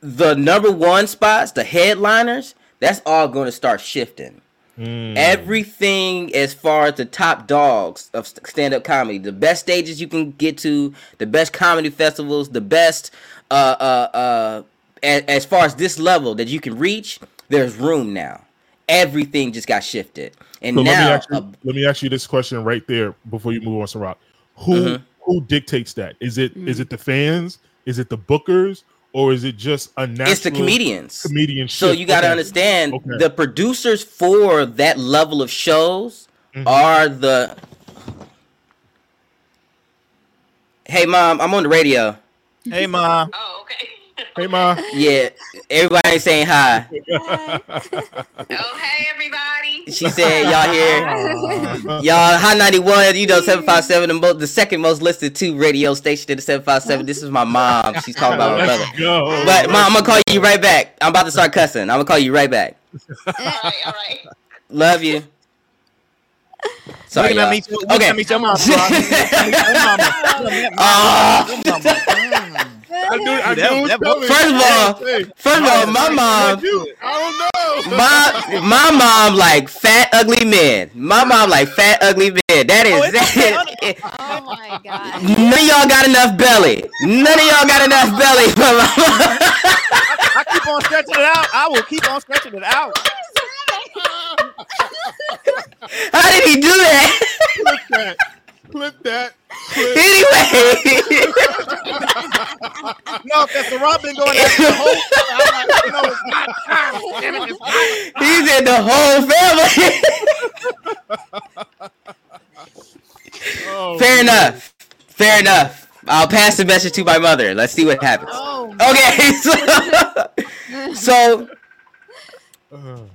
the number one spots, the headliners, that's all going to start shifting. Mm. Everything as far as the top dogs of stand up comedy, the best stages you can get to, the best comedy festivals, the best uh uh uh a- as far as this level that you can reach, there's room now. Everything just got shifted. And So let me now ask you, uh, let me ask you this question right there before you move on to rock. Who Mhm. who dictates that? Is it is Mm. it the fans? Is it the bookers? Or is it just a natural it's the comedians. comedian So you got to Okay. understand Okay. the producers for that level of shows Mhm. are the Hey mom, I'm on the radio. Hey, mom. Oh, okay. Hey ma. Yeah, everybody saying hi. oh, hey, everybody. She said, "Y'all here? Y'all High 91, you know 757, the, mo- the second most listed to radio station in the 757. This is my mom. She's talking about my brother. Go. But mom, I'm gonna call you right back. I'm about to start cussing. I'm gonna call you right back. All right, all right. Love you. Sorry, Looking at y'all. me, too- Okay. at me, tell my bro. I do, I do That- that- First of all- First of all, my mom, I don't know. my my mom like fat ugly men. My mom like fat ugly men. That is Oh, is it's okay. that. Oh my god. None of y'all got enough belly. None of y'all got enough belly. for my. I keep on stretching it out. I will keep on stretching it out. How did he do that? Clip that. Clip anyway, no, because the Rob been going after the whole. I'm like, no, it's not time. Damn it, it's not. He said the whole family. Oh, Fair man. enough. Fair enough. I'll pass the message to my mother. Let's see what happens. Oh, Okay. So, so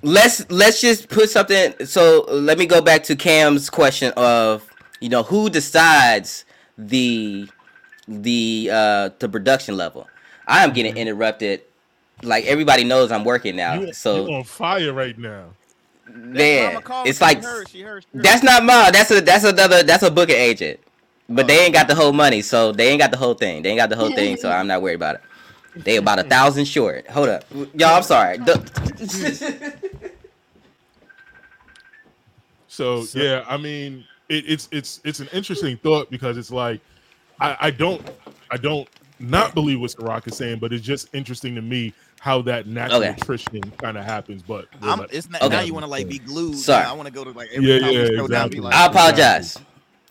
let's let's just put something. So let me go back to Cam's question of you know who decides the the uh the production level. I am getting interrupted. Like everybody knows I'm working now. you, so you on fire right now. man, it's like she heard, she heard, she heard. that's not mine. That's a that's another that's a booking agent. But they ain't got the whole money, so they ain't got the whole thing. They ain't got the whole thing, so I'm not worried about it. They about a thousand short. Hold up, y'all. I'm sorry. The- So, So- yeah, I mean, it, it's it's it's an interesting thought because it's like I, I don't I don't not believe what Rock is saying, but it's just interesting to me how that natural Okay. attrition kind of happens. But I'm, let- it's not, Okay. now you want to like be glued. Sorry. Now I want to go to like every Yeah, time we yeah, scroll down, be like, I apologize.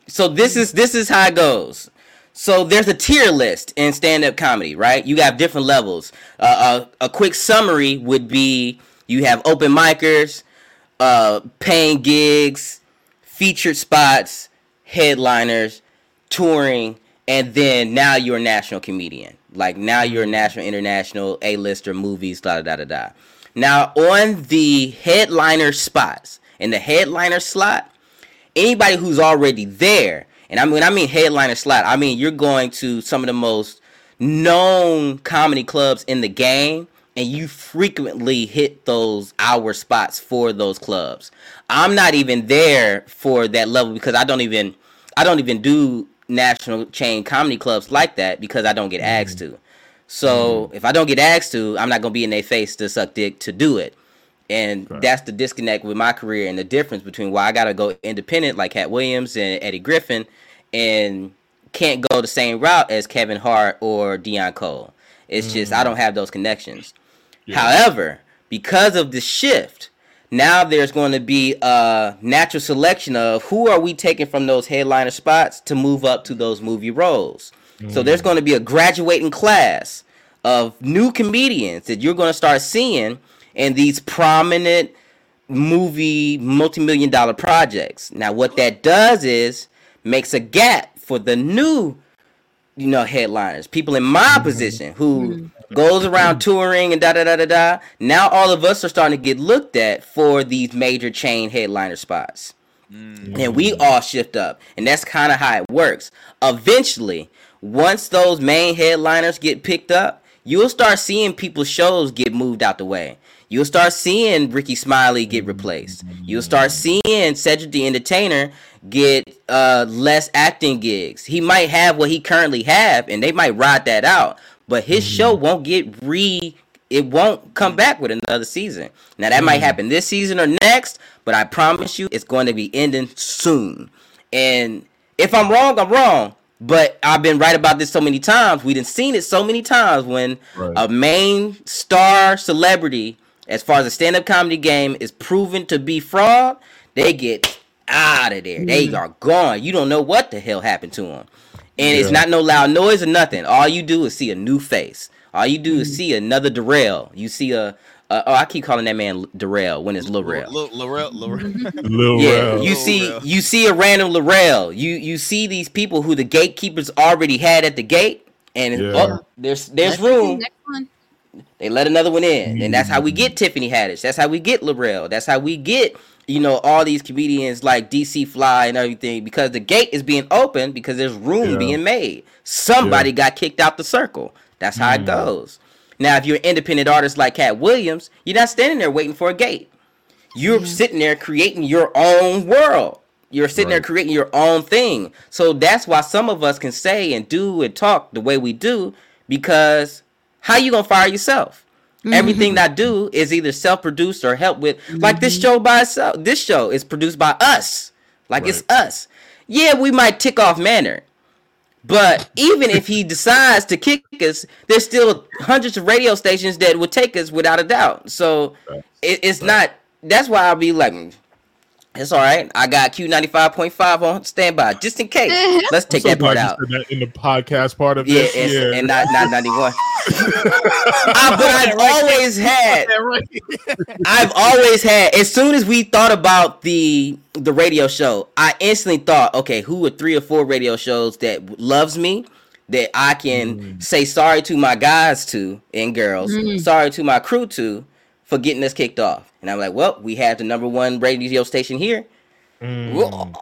So this is this is how it goes. So there's a tier list in stand-up comedy, right? You have different levels. Uh, a, a quick summary would be you have open micers, uh, paying gigs, featured spots, headliners, touring, and then now you're a national comedian. Like now you're a national, international, A-lister, movies, da da da da. Now on the headliner spots, in the headliner slot, anybody who's already there, and I mean I mean headliner slot, I mean you're going to some of the most known comedy clubs in the game, and you frequently hit those hour spots for those clubs. I'm not even there for that level because I don't even I don't even do national chain comedy clubs like that because I don't get mm-hmm. asked to. So mm-hmm. if I don't get asked to, I'm not gonna be in their face to suck dick to do it. And Right. that's the disconnect with my career and the difference between why I gotta go independent like Katt Williams and Eddie Griffin and can't go the same route as Kevin Hart or Deon Cole. It's just I mm-hmm. don't have those connections. Yeah. However, because of the shift, now there's going to be a natural selection of who are we taking from those headliner spots to move up to those movie roles. So mm. there's going to be a graduating class of new comedians that you're going to start seeing in these prominent movie multi-million dollar projects. Now what that does is makes a gap for the new you know headliners, people in my mm-hmm. position who mm-hmm. goes around touring and da da da da da. Now all of us are starting to get looked at for these major chain headliner spots. Mm. And we all shift up. And that's kind of how it works. Eventually, once those main headliners get picked up, you'll start seeing people's shows get moved out the way. You'll start seeing Ricky Smiley get replaced. You'll start seeing Cedric the Entertainer get uh, less acting gigs. He might have what he currently have, and they might ride that out. But his show won't get re it won't come back with another season. Now that might happen this season or next, but I promise you it's going to be ending soon. And if I'm wrong, I'm wrong. But I've been right about this so many times. We done seen it so many times when Right. a main star celebrity, as far as the stand-up comedy game, is proven to be fraud, they get out of there. They mm-hmm. are gone. You don't know what the hell happened to them. And it's not no loud noise or nothing. All you do is see a new face. All you do is mm-hmm. see another Darrell. You see a, a oh, I keep calling that man Darrell when it's Lil Rel. Lil- Lorel, Lorel. Yeah, you see, you see a random Laurel. You you see these people who the gatekeepers already had at the gate, and Yeah. oh, there's there's Next room. One, Next one. They let another one in, and that's how we mm-hmm. get Tiffany Haddish. That's how we get Laurel. That's how we get you know all these comedians like DC Fly and everything because the gate is being opened because there's room Yeah. being made. Somebody got kicked out the circle. That's how it mm. goes. Now, if you're an independent artist like Katt Williams, you're not standing there waiting for a gate. You're mm. sitting there creating your own world. You're sitting there creating your own thing. So that's why some of us can say and do and talk the way we do because how you gonna fire yourself? Mm-hmm. Everything I do is either self-produced or helped with. Mm-hmm. Like this mm-hmm. show by itself, this show is produced by us. Like right. it's us. Yeah, we might tick off Manner, but even if he decides to kick us, there's still hundreds of radio stations that would take us without a doubt. So right. it, it's right. not. That's why I'll be like, it's all right. I got Q95.5 on standby just in case. Let's take so that part out. In the podcast part of yeah, this. yeah, and not, not 91. I, but I've always had. I've always had. As soon as we thought about the the radio show, I instantly thought, okay, who are three or four radio shows that loves me, that I can mm. say sorry to my guys to and girls, mm. sorry to my crew to for getting us kicked off. And I'm like, well, we have the number one radio station here. Mm. Well,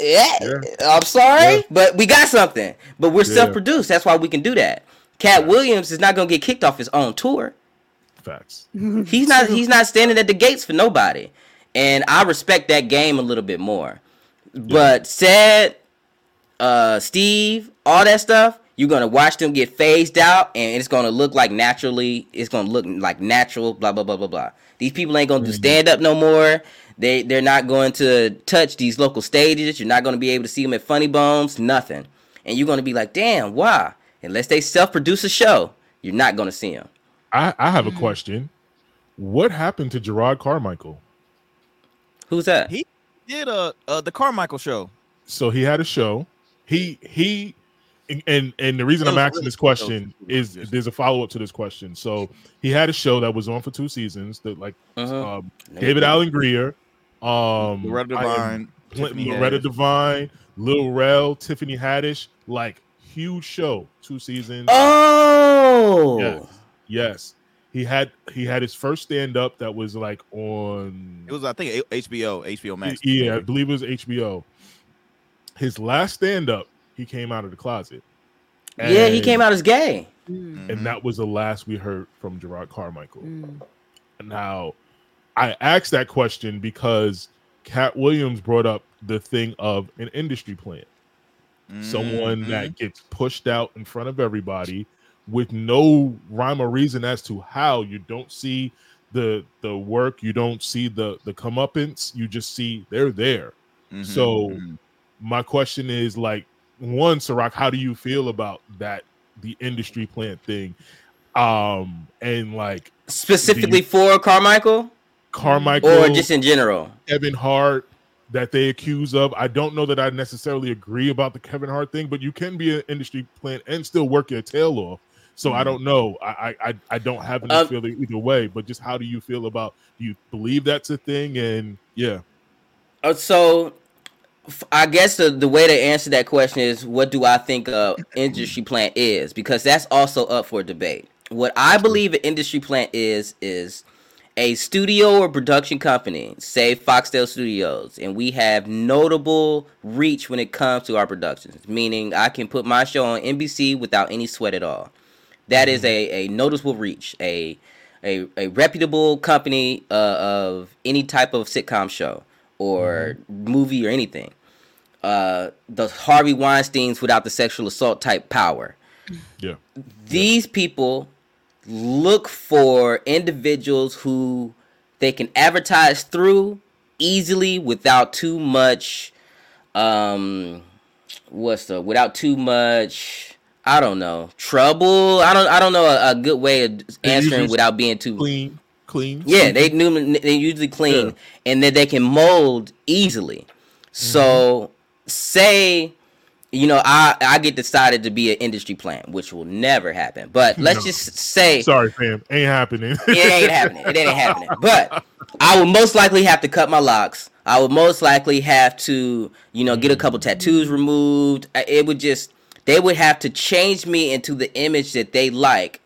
yeah, yeah, I'm sorry, yeah. but we got something. But we're yeah. self-produced. That's why we can do that. Katt Williams is not gonna get kicked off his own tour. Facts. He's not. He's not standing at the gates for nobody, and I respect that game a little bit more. But said, uh, Steve, all that stuff, you're gonna watch them get phased out, and it's gonna look like naturally. It's gonna look like natural. Blah blah blah blah blah. These people ain't gonna do stand up no more. They they're not going to touch these local stages. You're not gonna be able to see them at Funny Bones. Nothing, and you're gonna be like, damn, why? Unless they self produce a show, you're not gonna see them. I, I have a Mm. question. What happened to Jerrod Carmichael? Who's that? He did uh, uh the Carmichael show. So he had a show. He he and and, and the reason I'm asking really this question is there's a follow up to this question. So he had a show that was on for two seasons that like Uh-huh. um, David Alan Grier, um, Loretta I Devine, Loretta Haddish. Devine, Lil Rel, Tiffany Haddish, like huge show, two seasons. Oh, Yes. Yes. He had he had his first stand up that was like on It was I think HBO, HBO Max. yeah, I believe it was HBO. His last stand up, he came out of the closet. yeah, he came out as gay. Mm, and that was the last we heard from Jerrod Carmichael. mm. Now, I asked that question because Katt Williams brought up the thing of an industry plant, someone that gets pushed out in front of everybody with no rhyme or reason as to how. You don't see the the work, you don't see the the comeuppance, you just see they're there. Mhm, So mhm. my question is like one, Syrok, how do you feel about that the industry plant thing? Um and like Specifically for Carmichael, Carmichael or just in general. Kevin Hart that they accuse of. I don't know that I necessarily agree about the Kevin Hart thing, but you can be an industry plant and still work your tail off. So I don't know. I I I, I don't have any Um, feeling either way. But just how do you feel about? Do you believe that's a thing? And yeah, Uh, so, I guess the, the way to answer that question is, what do I think a industry plant is? Because that's also up for debate. What I believe an industry plant is is a studio or production company, say Foxtel Studios, and we have notable reach when it comes to our productions. Meaning, I can put my show on NBC without any sweat at all. That is a, a noticeable reach, a a, a reputable company uh, of any type of sitcom show or movie or anything. Uh, the Harvey Weinstein's without the sexual assault type power. yeah, These people look for individuals who they can advertise through easily without too much um what's the without too much I don't know trouble. I don't I don't know a, a good way of answering without being too clean, clean. yeah, they knew they usually clean Yeah. and then they can mold easily. So say you know I I get decided to be an industry plant, which will never happen. But let's No. just say Sorry, fam, ain't happening. it ain't happening. It ain't happening. But I would most likely have to cut my locks. I would most likely have to, you know, get a couple mm. tattoos removed. It would just they would have to change me into the image that they like.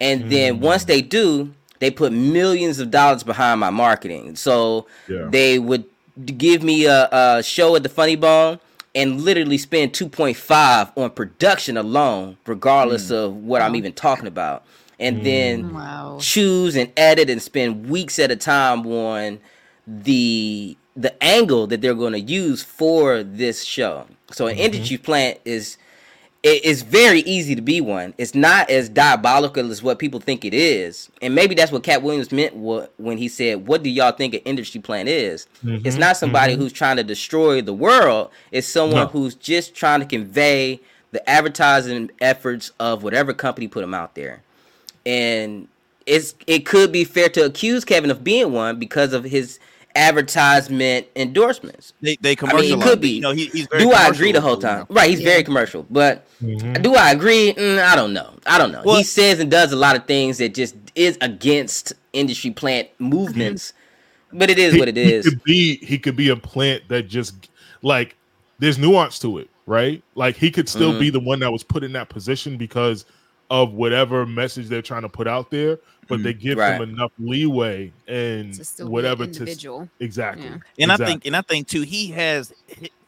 And then mm. once they do, they put millions of dollars behind my marketing. So Yeah. they would give me a, a show at the Funny Bone and literally spend 2.5 on production alone, regardless mm. of what I'm even talking about. And mm. then mm. Wow. choose and edit and spend weeks at a time on the the angle that they're going to use for this show. So an mm-hmm. industry plant is it is very easy to be one. It's not as diabolical as what people think it is, and maybe that's what Katt Williams meant wh- when he said, "What do y'all think an industry plant is?" Mm-hmm. It's not somebody mm-hmm. who's trying to destroy the world. It's someone No. who's just trying to convey the advertising efforts of whatever company put them out there and it's it could be fair to accuse Kevin of being one because of his advertisement endorsements. They they I mean, it could be. You know, he, he's very Do I agree the whole time? Right, he's Yeah. very commercial. But Mhm. do I agree? Mm, I don't know. I don't know. Well- he says and does a lot of things that just is against industry plant movements. But it is He- what it is. He could be he could be a plant that just like there's nuance to it, right? Like he could still Mhm. be the one that was put in that position because of whatever message they're trying to put out there, but they give Right. him enough leeway and to still whatever be to individual. exactly. Yeah. And I think, and I think too, he has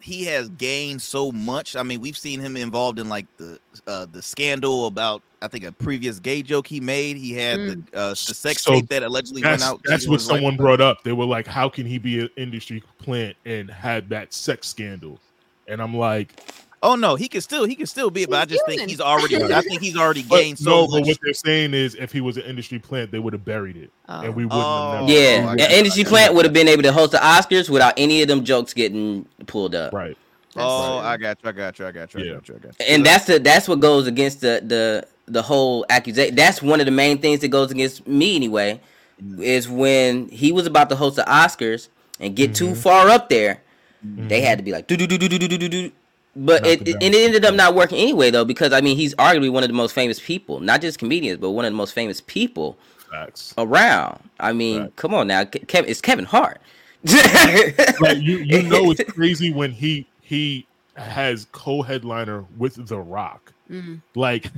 he has gained so much. I mean, we've seen him involved in like the uh, the scandal about I think a previous gay joke he made. He had the, uh, the sex So tape that allegedly went That's, out. that's what his wife. someone brought up. They were like, "How can he be an industry plant and had that sex scandal?" And I'm like, Oh no, he can still he can still be, it, but I He's just think he's already. I think he's already but, gained so no, much. but what they're saying is, if he was an industry plant, they would have buried it, and we wouldn't Oh. have. Never, Yeah, I an industry I plant would have been able to host the Oscars without any of them jokes getting pulled up. right. oh, That's I got you. I got you. I got you. I got you. I got you. and that's the that's what goes against the the the whole accusation. That's one of the main things that goes against me anyway. Is when he was about to host the Oscars and get too Mhm. far up there, they Mhm. had to be like do do do do do do do do. But it, it it and it ended up not working anyway though because I mean he's arguably one of the most famous people, not just comedians, but one of the most famous people Facts. around. I mean, Right. come on now, Kevin, it's Kevin Hart. Like you, you know, it's crazy when he he has co-headliner with The Rock. Mm. Like,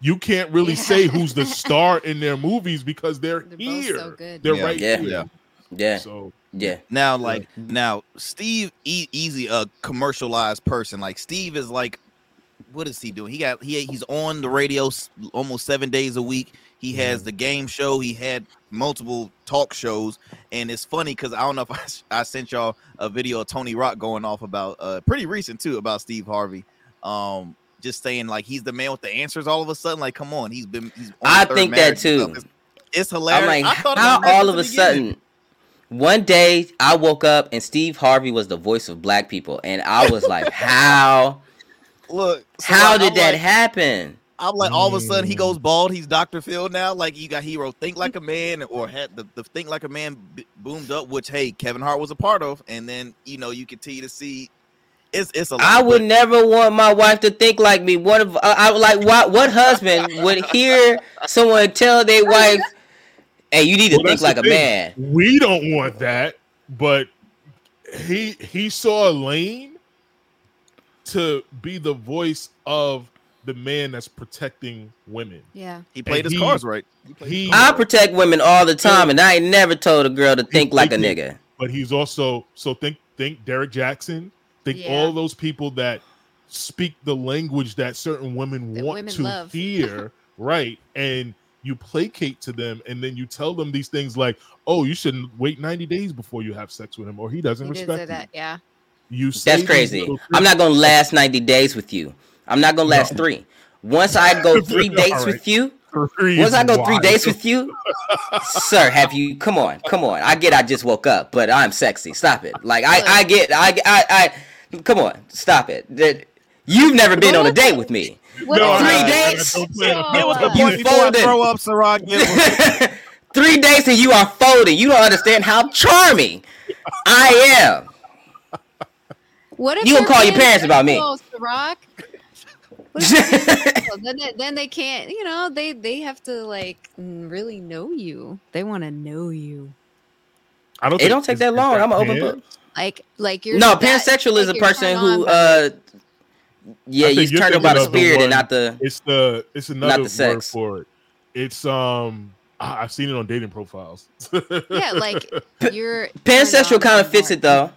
you can't really Yeah. say who's the star in their movies because they're, They're here. so good. They're Yeah. right Yeah. here. Yeah. yeah, So yeah. Now, like now, Steve e- Easy, a commercialized person. Like Steve is like, what is he doing? He got he he's on the radio s- almost seven days a week. He has the game show. He had multiple talk shows, and it's funny because I don't know if I sent y'all a video of Tony Rock going off about uh pretty recent too about Steve Harvey. Um, just saying like he's the man with the answers. All of a sudden, like come on, he's been. He's on I think that too. It's, it's hilarious. I'm like, I how all of a sudden, one day I woke up and Steve Harvey was the voice of black people, and I was like, how? Look, so, How like, did I'm that like- happen? I'm like, all of a sudden he Mm. goes bald. He's Dr. Phil now. Like you got hero think like a man, or had the, the think like a man b- boomed up, which hey, Kevin Hart was a part of. And then you know you continue to see it's it's a lot. I would but- never want my wife to think like me. What if I, I like what what husband would hear someone tell their wife, "Hey, you need to Well, think like a thing. man." We don't want that, but he he saw a lane to be the voice of the man that's protecting women. Yeah. he played and his he- cards right. He played his he- cards I protect women all the time, and I ain't never told a girl to think like a nigga. But he's also so think think Derek Jackson, think Yeah. all those people that speak the language that certain women That want women to love. hear, right? And you placate to them, and then you tell them these things like, "Oh, you shouldn't wait ninety days before you have sex with him, or he doesn't He respect say you." that. Yeah. You say That's crazy. I'm not gonna last 90 days with you. I'm not gonna last No. three. Once I go three dates All with you, Three once I go three dates with you, sir, have you? Come on, come on. I get I just woke up, but I'm sexy. Stop it. Like I, I get, I, I, I. Come on, stop it. That you've never been on a date with me. What No, Three I- I dates? don't Get with the You point before I folded. throw up, Syrok. Get Three days and you are folding. You don't understand how charming I am. What if You gonna call your parents about me. pansexuals, Syrok? What if they're pansexual? then, they, then they can't. You know, they they have to like really know you. They want to know you. I don't. It don't take that that is long. I'm an open book. Like like you're No, pansexual is like a person who, uh, yeah, he's you're turned on by thinking the of spirit and not the. It's the it's another the word sex. for it. It's um I- I've seen it on dating profiles. yeah, like you're Pansexual kind of fits it. it though.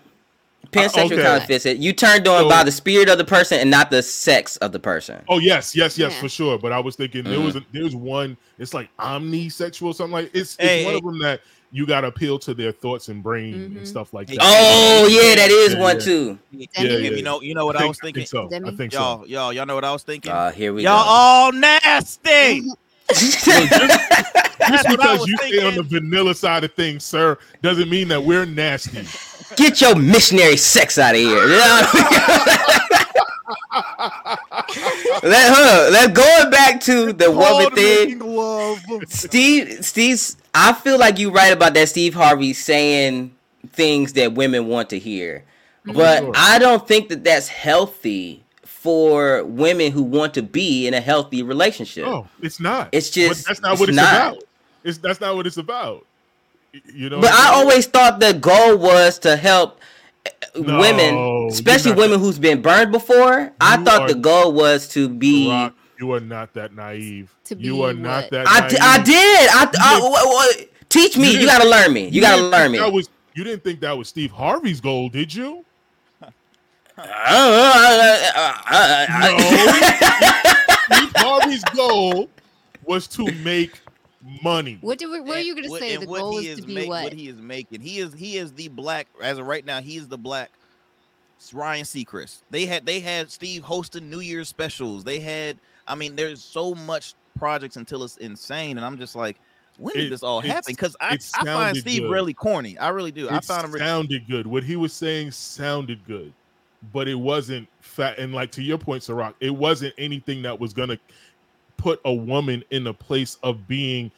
Pansexual okay. kind of fits it. You turned on So- by the spirit of the person and not the sex of the person. oh yes, yes, yes, Yeah. for sure. But I was thinking there Mhm. was a, there's one. It's like omnisexual, something like it's, it's Hey, one hey. of them that you got to appeal to their thoughts and brain Mhm. and stuff like that. Oh yeah, that is Yeah, one yeah. too. yeah, Demi? yeah, You know, you know what I, I, think, was I thinking. think so. I Demi? think so. Y'all, y'all, y'all know what I was thinking. Uh, here we y'all go. all nasty. Just That's what I because was you stay on the vanilla side of things, sir, doesn't mean that we're nasty. Get your missionary sex out of here. Let her. Let going back to the woman thing. making love. Steve, Steve's. I feel like you're right about that. Steve Harvey saying things that women want to hear. Mhm. But Sure. I don't think that that's healthy for women who want to be in a healthy relationship. Oh, it's not. It's But just that's not it's what it's not. about. It's that's not what it's about. You know. But I'm I always thought the goal was to help uh, No, women, especially women who's been burned before. I thought the goal was to be. Rock, you are not that naive. To be you be are not that. I, naive. d- I did. I, I, You wha- wha- teach me. you You, gotta learn me. You, gotta learn me. That was you didn't think that was Steve Harvey's goal, did you? Uh, no. Uh, uh, Steve Harvey's goal was to make money. What did we, what are you going to What- say? The what goal he is to be make- what? he is making. He is he is the black as of right now. He is the black Ryan Seacrest. They had they had Steve hosting New Year's specials. They had I mean, there's so much projects until it's insane, and I'm just like, when did It- this all happen? Because I, I find Steve good. really corny. I really do. I found him. re- sounded good. What he was saying sounded good, but it wasn't fat. And like to your point, Syrok, it wasn't anything that was gonna put a woman in a place of being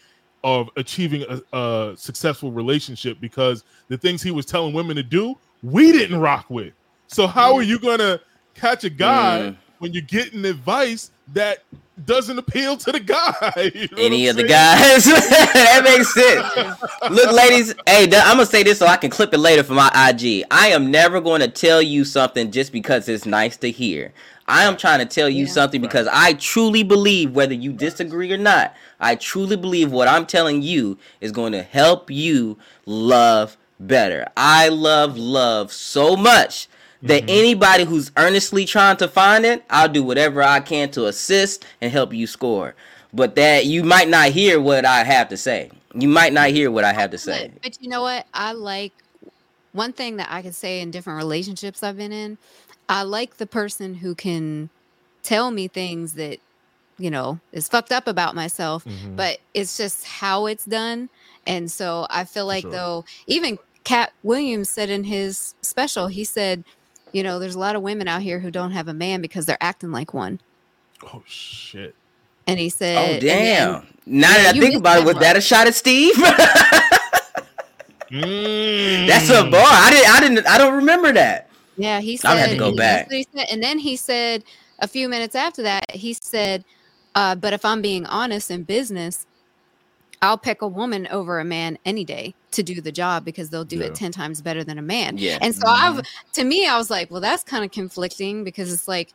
of achieving a, a successful relationship because the things he was telling women to do, we didn't rock with. So how are you gonna catch a guy Mm. When you're getting advice that doesn't appeal to the guy? You know Any what of the guys. that makes sense. Look, ladies, hey, I'm gonna say this so I can clip it later for my IG. I am never going to tell you something just because it's nice to hear. I am trying to tell you Yeah. something because I truly believe, whether you disagree or not, I truly believe what I'm telling you is going to help you love better. I love love so much that anybody who's earnestly trying to find it, I'll do whatever I can to assist and help you score. But that you might not hear what I have to say. You might not hear what I have to say. But, but you know what? I like one thing that I can say in different relationships I've been in. I like the person who can tell me things that you know is fucked up about myself, Mhm. but it's just how it's done. And so I feel like sure. though, even Katt Williams said in his special, he said, you know, there's a lot of women out here who don't have a man because they're acting like one. Oh shit. And he said, Oh and then- damn! Now Yeah, that I think about it, was that a shot at Steve? Mm. That's a bar. I didn't. I didn't. I don't remember that. Yeah, he said. I'll have to go back. he said. And then he said a few minutes after that, he said, uh, "But if I'm being honest in business, I'll pick a woman over a man any day to do the job because they'll do Yeah. it ten times better than a man." Yeah. And so I've, to me, I was like, "Well, that's kind of conflicting because it's like."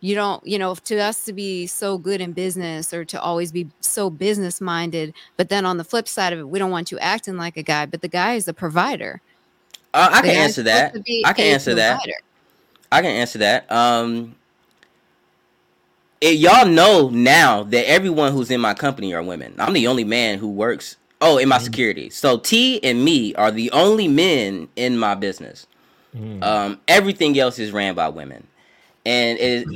You don't, you know, to us to be so good in business or to always be so business minded, but then on the flip side of it, we don't want you acting like a guy, but the guy is the provider. Uh, I The can answer that. I can a answer that. I can answer that. Um, it, y'all know now that everyone who's in my company are women. I'm the only man who works. Oh, in my security. So T and me are the only men in my business. Mm. Um, everything else is ran by women, and it,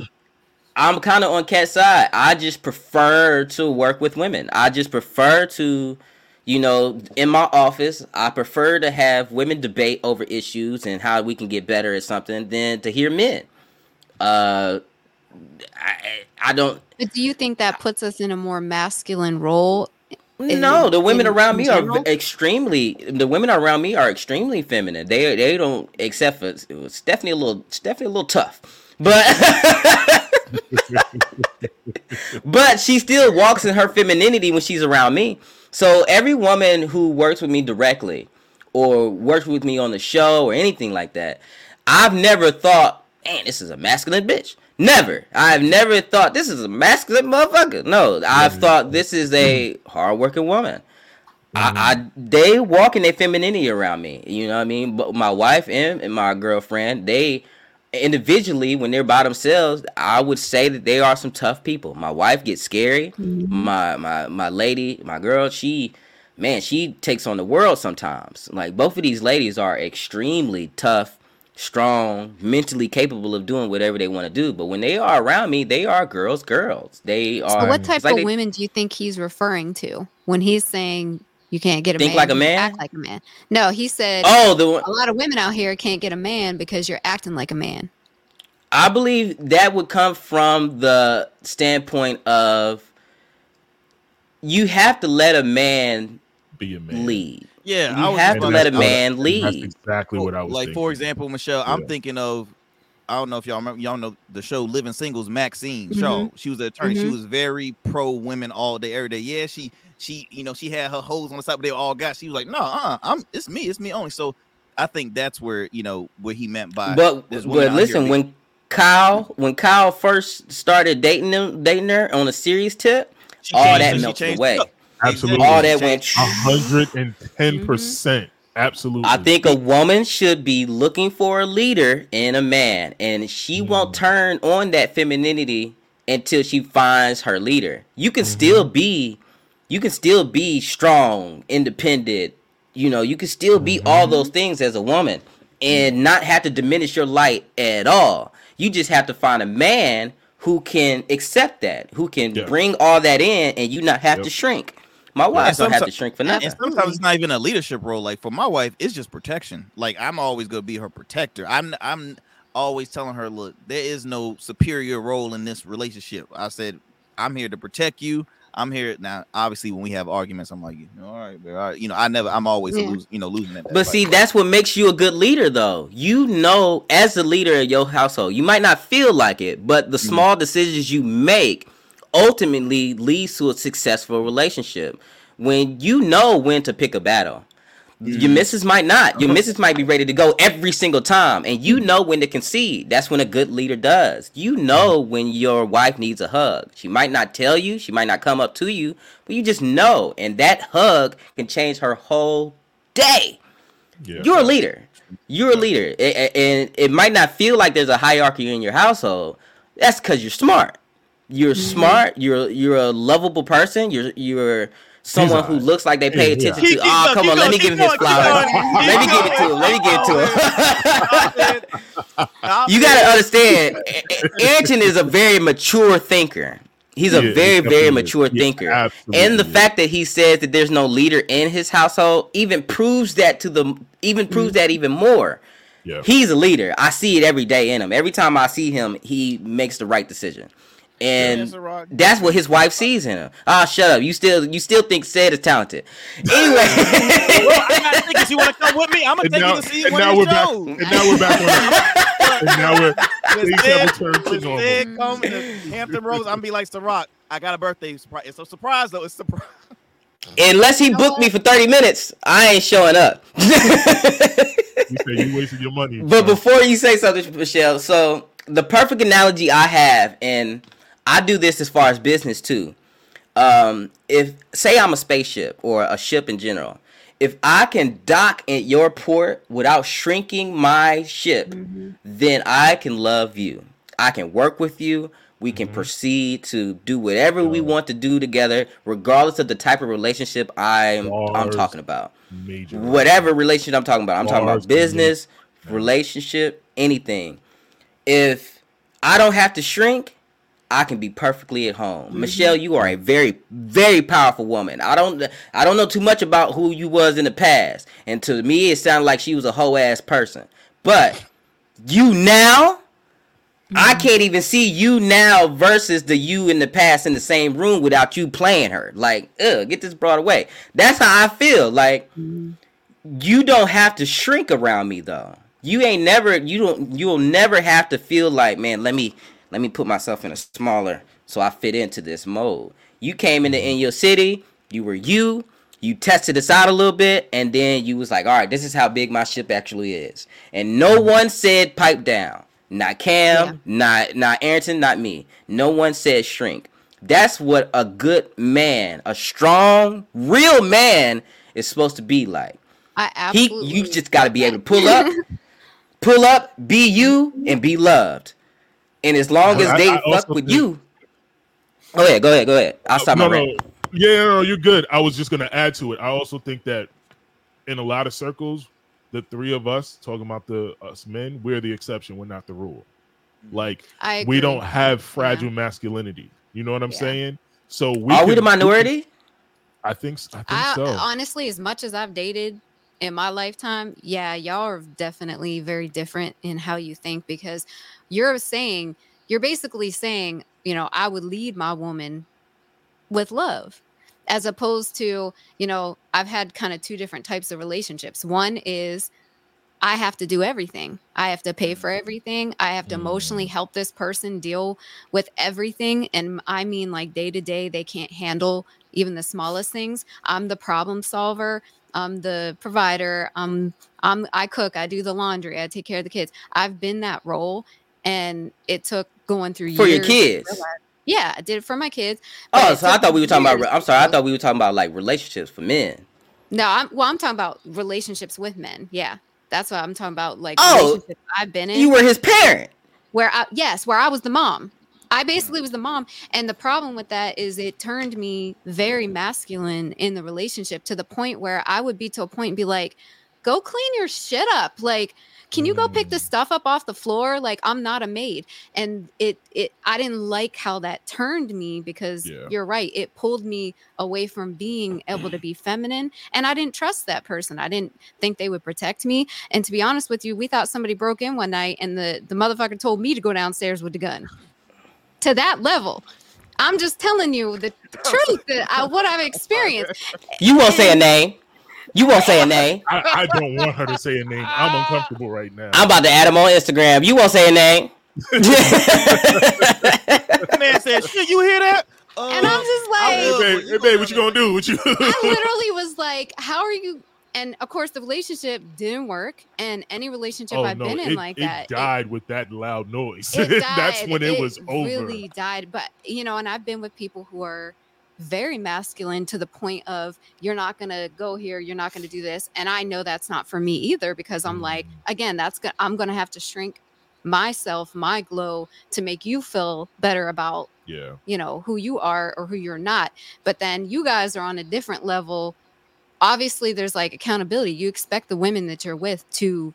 I'm kind of on Katt's side. I just prefer to work with women. I just prefer to, you know, in my office, I prefer to have women debate over issues and how we can get better at something than to hear men. Uh, I, I don't. But do you think that puts us in a more masculine role? No, the women around me are general? v- extremely. The women around me are extremely feminine. They they don't except for Stephanie a little Stephanie a little tough, but but she still walks in her femininity when she's around me. So every woman who works with me directly or works with me on the show or anything like that, I've never thought, man, this is a masculine bitch. Never. I've never thought this is a masculine motherfucker. No, I've thought this is a mm-hmm. hardworking woman. I, mm-hmm. I they walk in their femininity around me. You know what I mean? But my wife and, and my girlfriend, they individually when they're by themselves, I would say that they are some tough people. My wife gets scary. Mm-hmm. My my my lady, my girl, she man, she takes on the world sometimes. Like both of these ladies are extremely tough, strong, mentally capable of doing whatever they want to do. But when they are around me, they are girls, girls. They are So what type like of they- women do you think he's referring to when he's saying you can't get a Think man? like a man? Act like a man. No, he said Oh, the a lot of women out here can't get a man because you're acting like a man. I believe that would come from the standpoint of you have to let a man Be a man. lead. Yeah, You I was have to about let a I was- man That's lead. exactly what I was like thinking. for example, Michelle, I'm thinking of I don't know if y'all remember y'all know the show Living Singles, Maxine Shaw. She was an attorney. She Mhm. was very pro women all day, every day. Yeah, she she you know she had her hoes on the side, but they all got. She was like, no, uh, I'm it's me, it's me only. So I think that's where you know what he meant by. But but listen, be- when Kyle when Kyle first started dating him, dating her on a serious tip, she all changed that it, melted away. up. Absolutely. all that Changed- went. A hundred and ten mm-hmm. percent. Absolutely. I think a woman should be looking for a leader in a man, and she mm. won't turn on that femininity until she finds her leader. You can mm-hmm. still be, you can still be strong, independent. You know, you can still be all mm-hmm. those things as a woman, mm. and not have to diminish your light at all. You just have to find a man who can accept that, who can Yeah. bring all that in, and you not have to shrink. My wife don't have to shrink for nothing. And sometimes it's not even a leadership role. Like for my wife, it's just protection. Like I'm always gonna be her protector. I'm I'm always telling her, look, there is no superior role in this relationship. I said, I'm here to protect you. I'm here now. Obviously, when we have arguments, I'm like, all right, all right. you know, I never, I'm always Yeah. lose, you know, losing that. But fight. see, that's what makes you a good leader, though. You know, as the leader of your household, you might not feel like it, but the Mm-hmm. small decisions you make ultimately leads to a successful relationship. When you know when to pick a battle, your Mm-hmm. missus might not. Your missus might be ready to go every single time, and you know when to concede. That's when a good leader does. You know when your wife needs a hug. She might not tell you, she might not come up to you, but you just know, and that hug can change her whole day. Yeah. You're a leader. You're a leader, and it might not feel like there's a hierarchy in your household. That's because you're smart. You're smart. You're you're a lovable person. You're you're someone who looks like they pay Yeah, yeah. attention Keep- to. keep Oh, going, come on, let me give him his going, flowers. Let me give it to him. Let me give it to him. You gotta understand, A- A- is a very mature thinker. He's a Yeah, he very, very definitely is. mature Yeah, thinker. And the is. fact that he says that there's no leader in his household even proves that to the even proves that even more. Yeah. He's a leader. I see it every day in him. Every time I see him, he makes the right decision. And Yes, that's what his wife sees in him. Ah, shut up. You still you still think Ced is talented. Anyway. Well, I'm not thinking you want to come with me. I'm gonna And take now, you to see and one now of we're these back. shows. And now we're back on. it. and now we're When things have Ced- returned to when normal. Sid come to Hampton Roads, I'm gonna be like Syrok. I got a birthday surprise. It's a surprise though. It's a surprise. Unless he booked me for 30 minutes, I ain't showing up. You say you wasted your money. But so- before you say something, Michelle, so the perfect analogy I have, and I do this as far as business too. Um, if say I'm a spaceship or a ship in general, if I can dock at your port without shrinking my ship, then I can love you. I can work with you. We can proceed to do whatever we want to do together, regardless of the type of relationship I'm I'm talking about major. whatever relationship I'm talking about. I'm talking about business, relationship, anything. If I don't have to shrink, I can be perfectly at home. Mm-hmm. Michelle, you are a very, very powerful woman. I don't, I don't know too much about who you was in the past, and to me, it sounded like she was a whole ass person. But you now, I mm-hmm. can't even see you now versus the you in the past in the same room without you playing her. Like, ugh, get this brought away. That's how I feel. Like, mm-hmm. you don't have to shrink around me though. You ain't never you don't you'll never have to feel like, man, let me let me put myself in a smaller so I fit into this mold. You came into in your city, you were you, you tested us out a little bit, and then you was like, all right, this is how big my ship actually is. And no mm-hmm. one said pipe down. Not Cam, Yeah. not not Arrington, not me. No one said shrink. That's what a good man, a strong, real man is supposed to be like. I He, absolutely. you just got to be able to pull up, pull up, be you, and be loved. And as long as they I fuck with think- you, go ahead, go ahead, go ahead. I'll oh, stop no, my no. rant. Yeah, no, no, you're good. I was just gonna add to it. I also think that in a lot of circles, the three of us talking about the us men, we're the exception. We're not the rule. Mm-hmm. Like I we don't have fragile masculinity. You know what I'm Yeah. saying? So we Are we can- the minority? I think. s- I think I so. honestly, as much as I've dated in my lifetime, yeah, y'all are definitely very different in how you think because you're saying you're basically saying, you know, I would lead my woman with love. as opposed to you know i've had kind of two different types of relationships. One is i have to do everything. I have to pay mm. for everything. I have to emotionally mm. help this person deal with everything and i mean like day to day they can't handle even the smallest things. I'm the problem solver. I'm the provider. I'm i'm i cook i do the laundry i take care of the kids. I've been that role and it took going through For your kids. yeah i did it for my kids Oh, so I thought we were talking about. I'm sorry. I thought we were talking about like relationships for men. no, I'm well. I'm talking about relationships with men. Yeah, that's what I'm talking about. Like Oh, I've been in. You were his parent. where I yes, where I was the mom. I mm. basically was the mom, and the problem with that is it turned me very masculine in the relationship to the point where I would be to a point and be like, "Go clean your shit up." Like, can you go pick mm. the stuff up off the floor? Like, I'm not a maid, and it it I didn't like how that turned me because Yeah. you're right, it pulled me away from being able to be feminine, and I didn't trust that person. I didn't think they would protect me, and to be honest with you, we thought somebody broke in one night, and the the motherfucker told me to go downstairs with the gun. To that level, I'm just telling you the truth that I, what I've experienced. You won't say a name. You won't say a name. I, I don't want her to say a name. I'm uncomfortable right now. I'm about to add him on Instagram. You won't say a name. Man said, "Shit, you hear that?" Uh, And I'm just like, hey, babe, hey, babe, what you gonna do? What you? I literally was like, how are you? And of course, the relationship didn't work. And any relationship oh I've no, been in it, like it that, it- died with that loud noise. it That's died. when it, was over. Really died. But you know, and I've been with people who are very masculine to the point of you're not gonna go here, you're not gonna do this, and I know that's not for me either because I'm like, Mm. again, that's gonna I'm gonna have to shrink myself, my glow, to make you feel better about yeah, you know who you are or who you're not. But then you guys are on a different level. Obviously there's like accountability. You expect the women that you're with to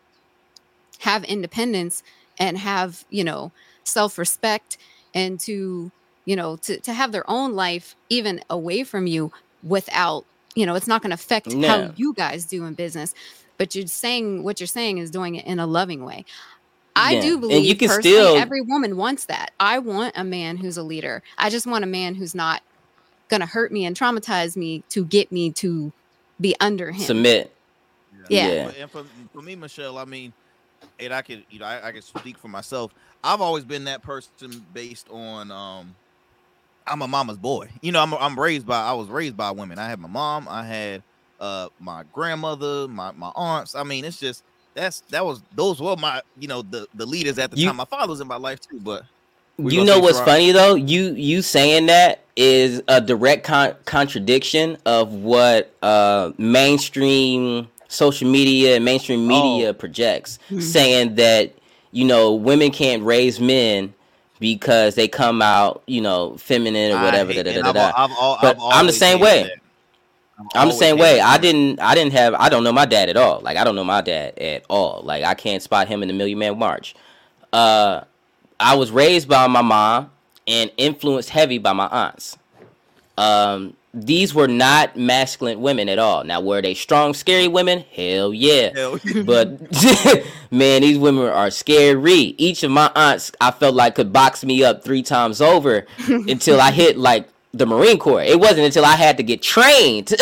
have independence and have you know self-respect and to you know to, to have their own life even away from you without you know it's not going to affect Yeah. how you guys do in business but you're saying what you're saying is doing it in a loving way I Yeah. do And believe you can personally, still- every woman wants that. I want a man who's a leader. I just want a man who's not going to hurt me and traumatize me to get me to be under him. Submit. Yeah. Yeah. But- And for, for me, Michelle, I mean, and I could, you know, I, I can speak for myself. I've always been that person based on, um, I'm a mama's boy. You know, I'm I'm raised by, I was raised by women. I had my mom, I had uh my grandmother, my my aunts. I mean, it's just that's that was those were my, you know, the the leaders at the You- time. My father was in my life too, but you know what's funny though? You you saying that is a direct con- contradiction of what uh mainstream social media and mainstream media Oh. projects, saying that you know women can't raise men because they come out you know feminine or whatever. hate- Da, da, da, I've, I've, but I've I'm the same way. I've I'm the same way. I didn't I didn't have I don't know my dad at all. Like I don't know my dad at all. Like I can't spot him in the Million Man March. Uh I was raised by my mom and influenced heavy by my aunts. Um these were not masculine women at all. Now were they strong, scary women? Hell yeah. Hell, But man, these women are scary. Each of my aunts I felt like could box me up three times over until I hit like the Marine Corps. It wasn't until I had to get trained.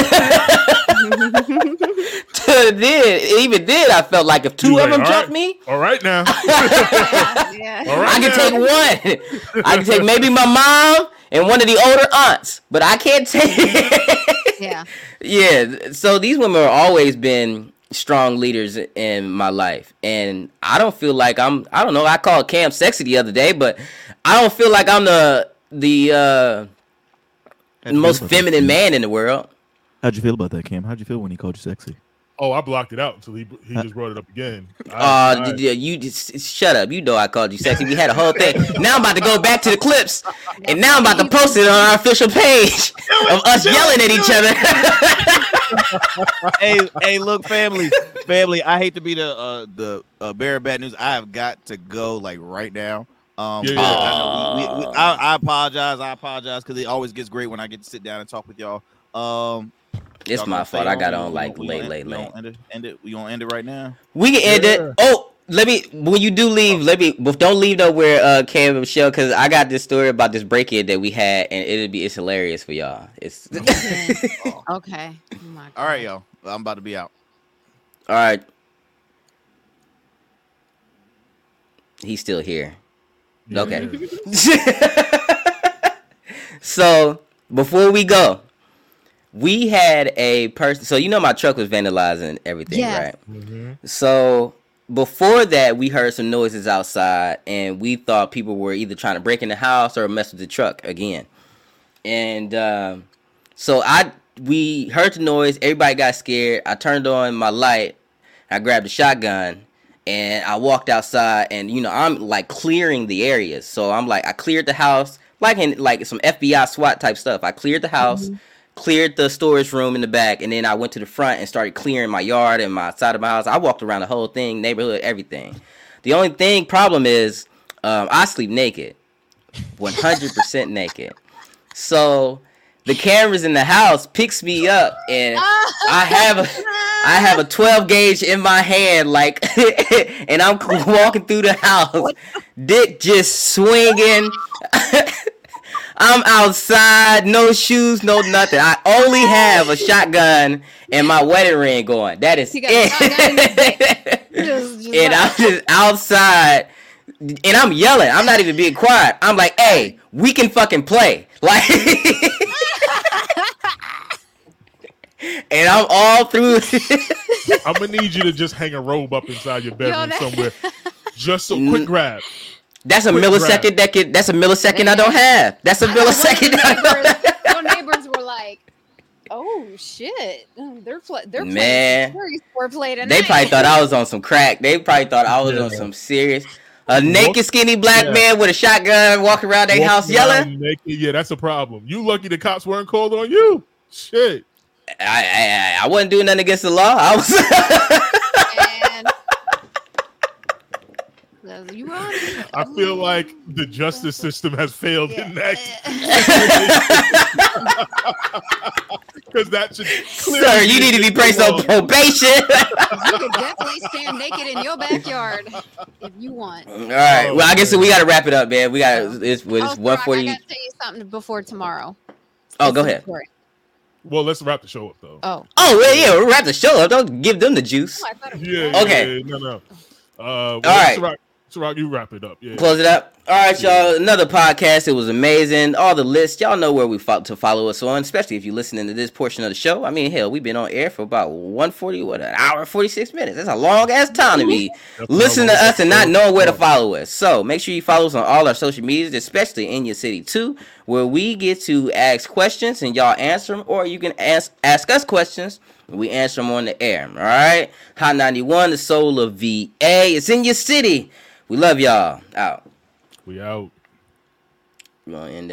to then, even then, I felt like if two You of like, them all jumped right. me, all right now. yeah. All right I can now. take one. I can take maybe my mom and one of the older aunts, but I can't take. yeah. yeah. So these women have always been strong leaders in my life, and I don't feel like I'm. I don't know. I called Cam sexy the other day, but I don't feel like I'm the the uh, most feel that, feminine man in the world. How'd you feel about that, Cam? How'd you feel when he called you sexy? Oh, I blocked it out until he he just brought it up again. I- Uh, I- d- d- you just shut up. You know I called you sexy. We had a whole thing. Now I'm about to go back to the clips, and now I'm about to post it on our official page of us yelling at each other. hey, hey, look, family, family. I hate to be the uh, the uh, bearer of bad news. I have got to go like right now. Um, Yeah, but yeah. I, know we, we, we, I, I apologize. I apologize because it always gets great when I get to sit down and talk with y'all. Um, It's y'all my fault. I got on like we late, gonna late, late. gonna End it, end it. We gonna end it right now. We can end Yeah. it. Oh, let me when you do leave, let me don't leave nowhere, uh, Cam and Michelle, because I got this story about this break in that we had, and it'll be it's hilarious for y'all. It's all Okay. Oh All right, y'all. I'm about to be out. All right. He's still here. Okay. so before we go, we had a person. So you know my truck was vandalizing and everything, Yes. right? Mhm. So before that, we heard some noises outside, and we thought people were either trying to break in the house or mess with the truck again. And um, so I we heard the noise. Everybody got scared. I turned on my light. I grabbed a shotgun and I walked outside. And you know I'm like clearing the areas. So I'm like I cleared the house like in like some FBI SWAT type stuff. I cleared the house cleared the storage room in the back, and then I went to the front and started clearing my yard and my side of my house. I walked around the whole thing, neighborhood, everything. The only thing problem is um, I sleep naked, one hundred percent naked. So the cameras in the house picks me up, and I have a I have a twelve gauge in my hand, like, and I'm walking through the house, dick just swinging. I'm outside, no shoes, no nothing. I only have a shotgun and my wedding ring going. That is He got a shotgun in his it. Just- just and I'm just outside, and I'm yelling. I'm not even being quiet. I'm like, "Hey, we can fucking play!" Like, and I'm all through. I'm gonna need you to just hang a robe up inside your bedroom that- somewhere. Just a Mm. quick grab. That's a Quick millisecond. grab. That could, that's a millisecond I don't have. That's a I know, one of the millisecond. I don't neighbors- have. neighbors were like, "Oh shit, they're pl- they're Man. some serious foreplay tonight." They probably thought I was on some crack. They probably thought I was on some serious. A naked, skinny black Yeah. man with a shotgun walking around their house yelling. naked, Yeah, that's a problem. You lucky the cops weren't called on you. Shit. I, I I wasn't doing nothing against the law. I was. And So you were on. I feel like the justice system has failed in that because that should Sir, you need to be placed on probation. you can definitely stand naked in your backyard if you want. All right. Well, I guess we got to wrap it up, man. We got it's, it's Oh, Rock, one I gotta tell you something before tomorrow. Oh, go This is ahead. important. Well, let's wrap the show up though. Oh, Oh, well, yeah, we'll wrap the show up. Don't give them the juice. oh, I thought Yeah. Okay. yeah, no, no. Uh, well, right. Syrok, Syrok, you wrap it up. Yeah. Close it up. All right, y'all. Another podcast. It was amazing. All the lists. Y'all know where we fo- to follow us on, especially if you're listening to this portion of the show. I mean, hell, we've been on air for about 140, what, an hour and 46 minutes. That's a long ass time to be listening to us and not knowing where to follow us. So make sure you follow us on all our social medias, especially in your city too, where we get to ask questions and y'all answer them, or you can ask ask us questions. and We answer them on the air. All right. Hot 91, the soul of VA. It's in your city. We love y'all. Out. We out. We're gonna end that.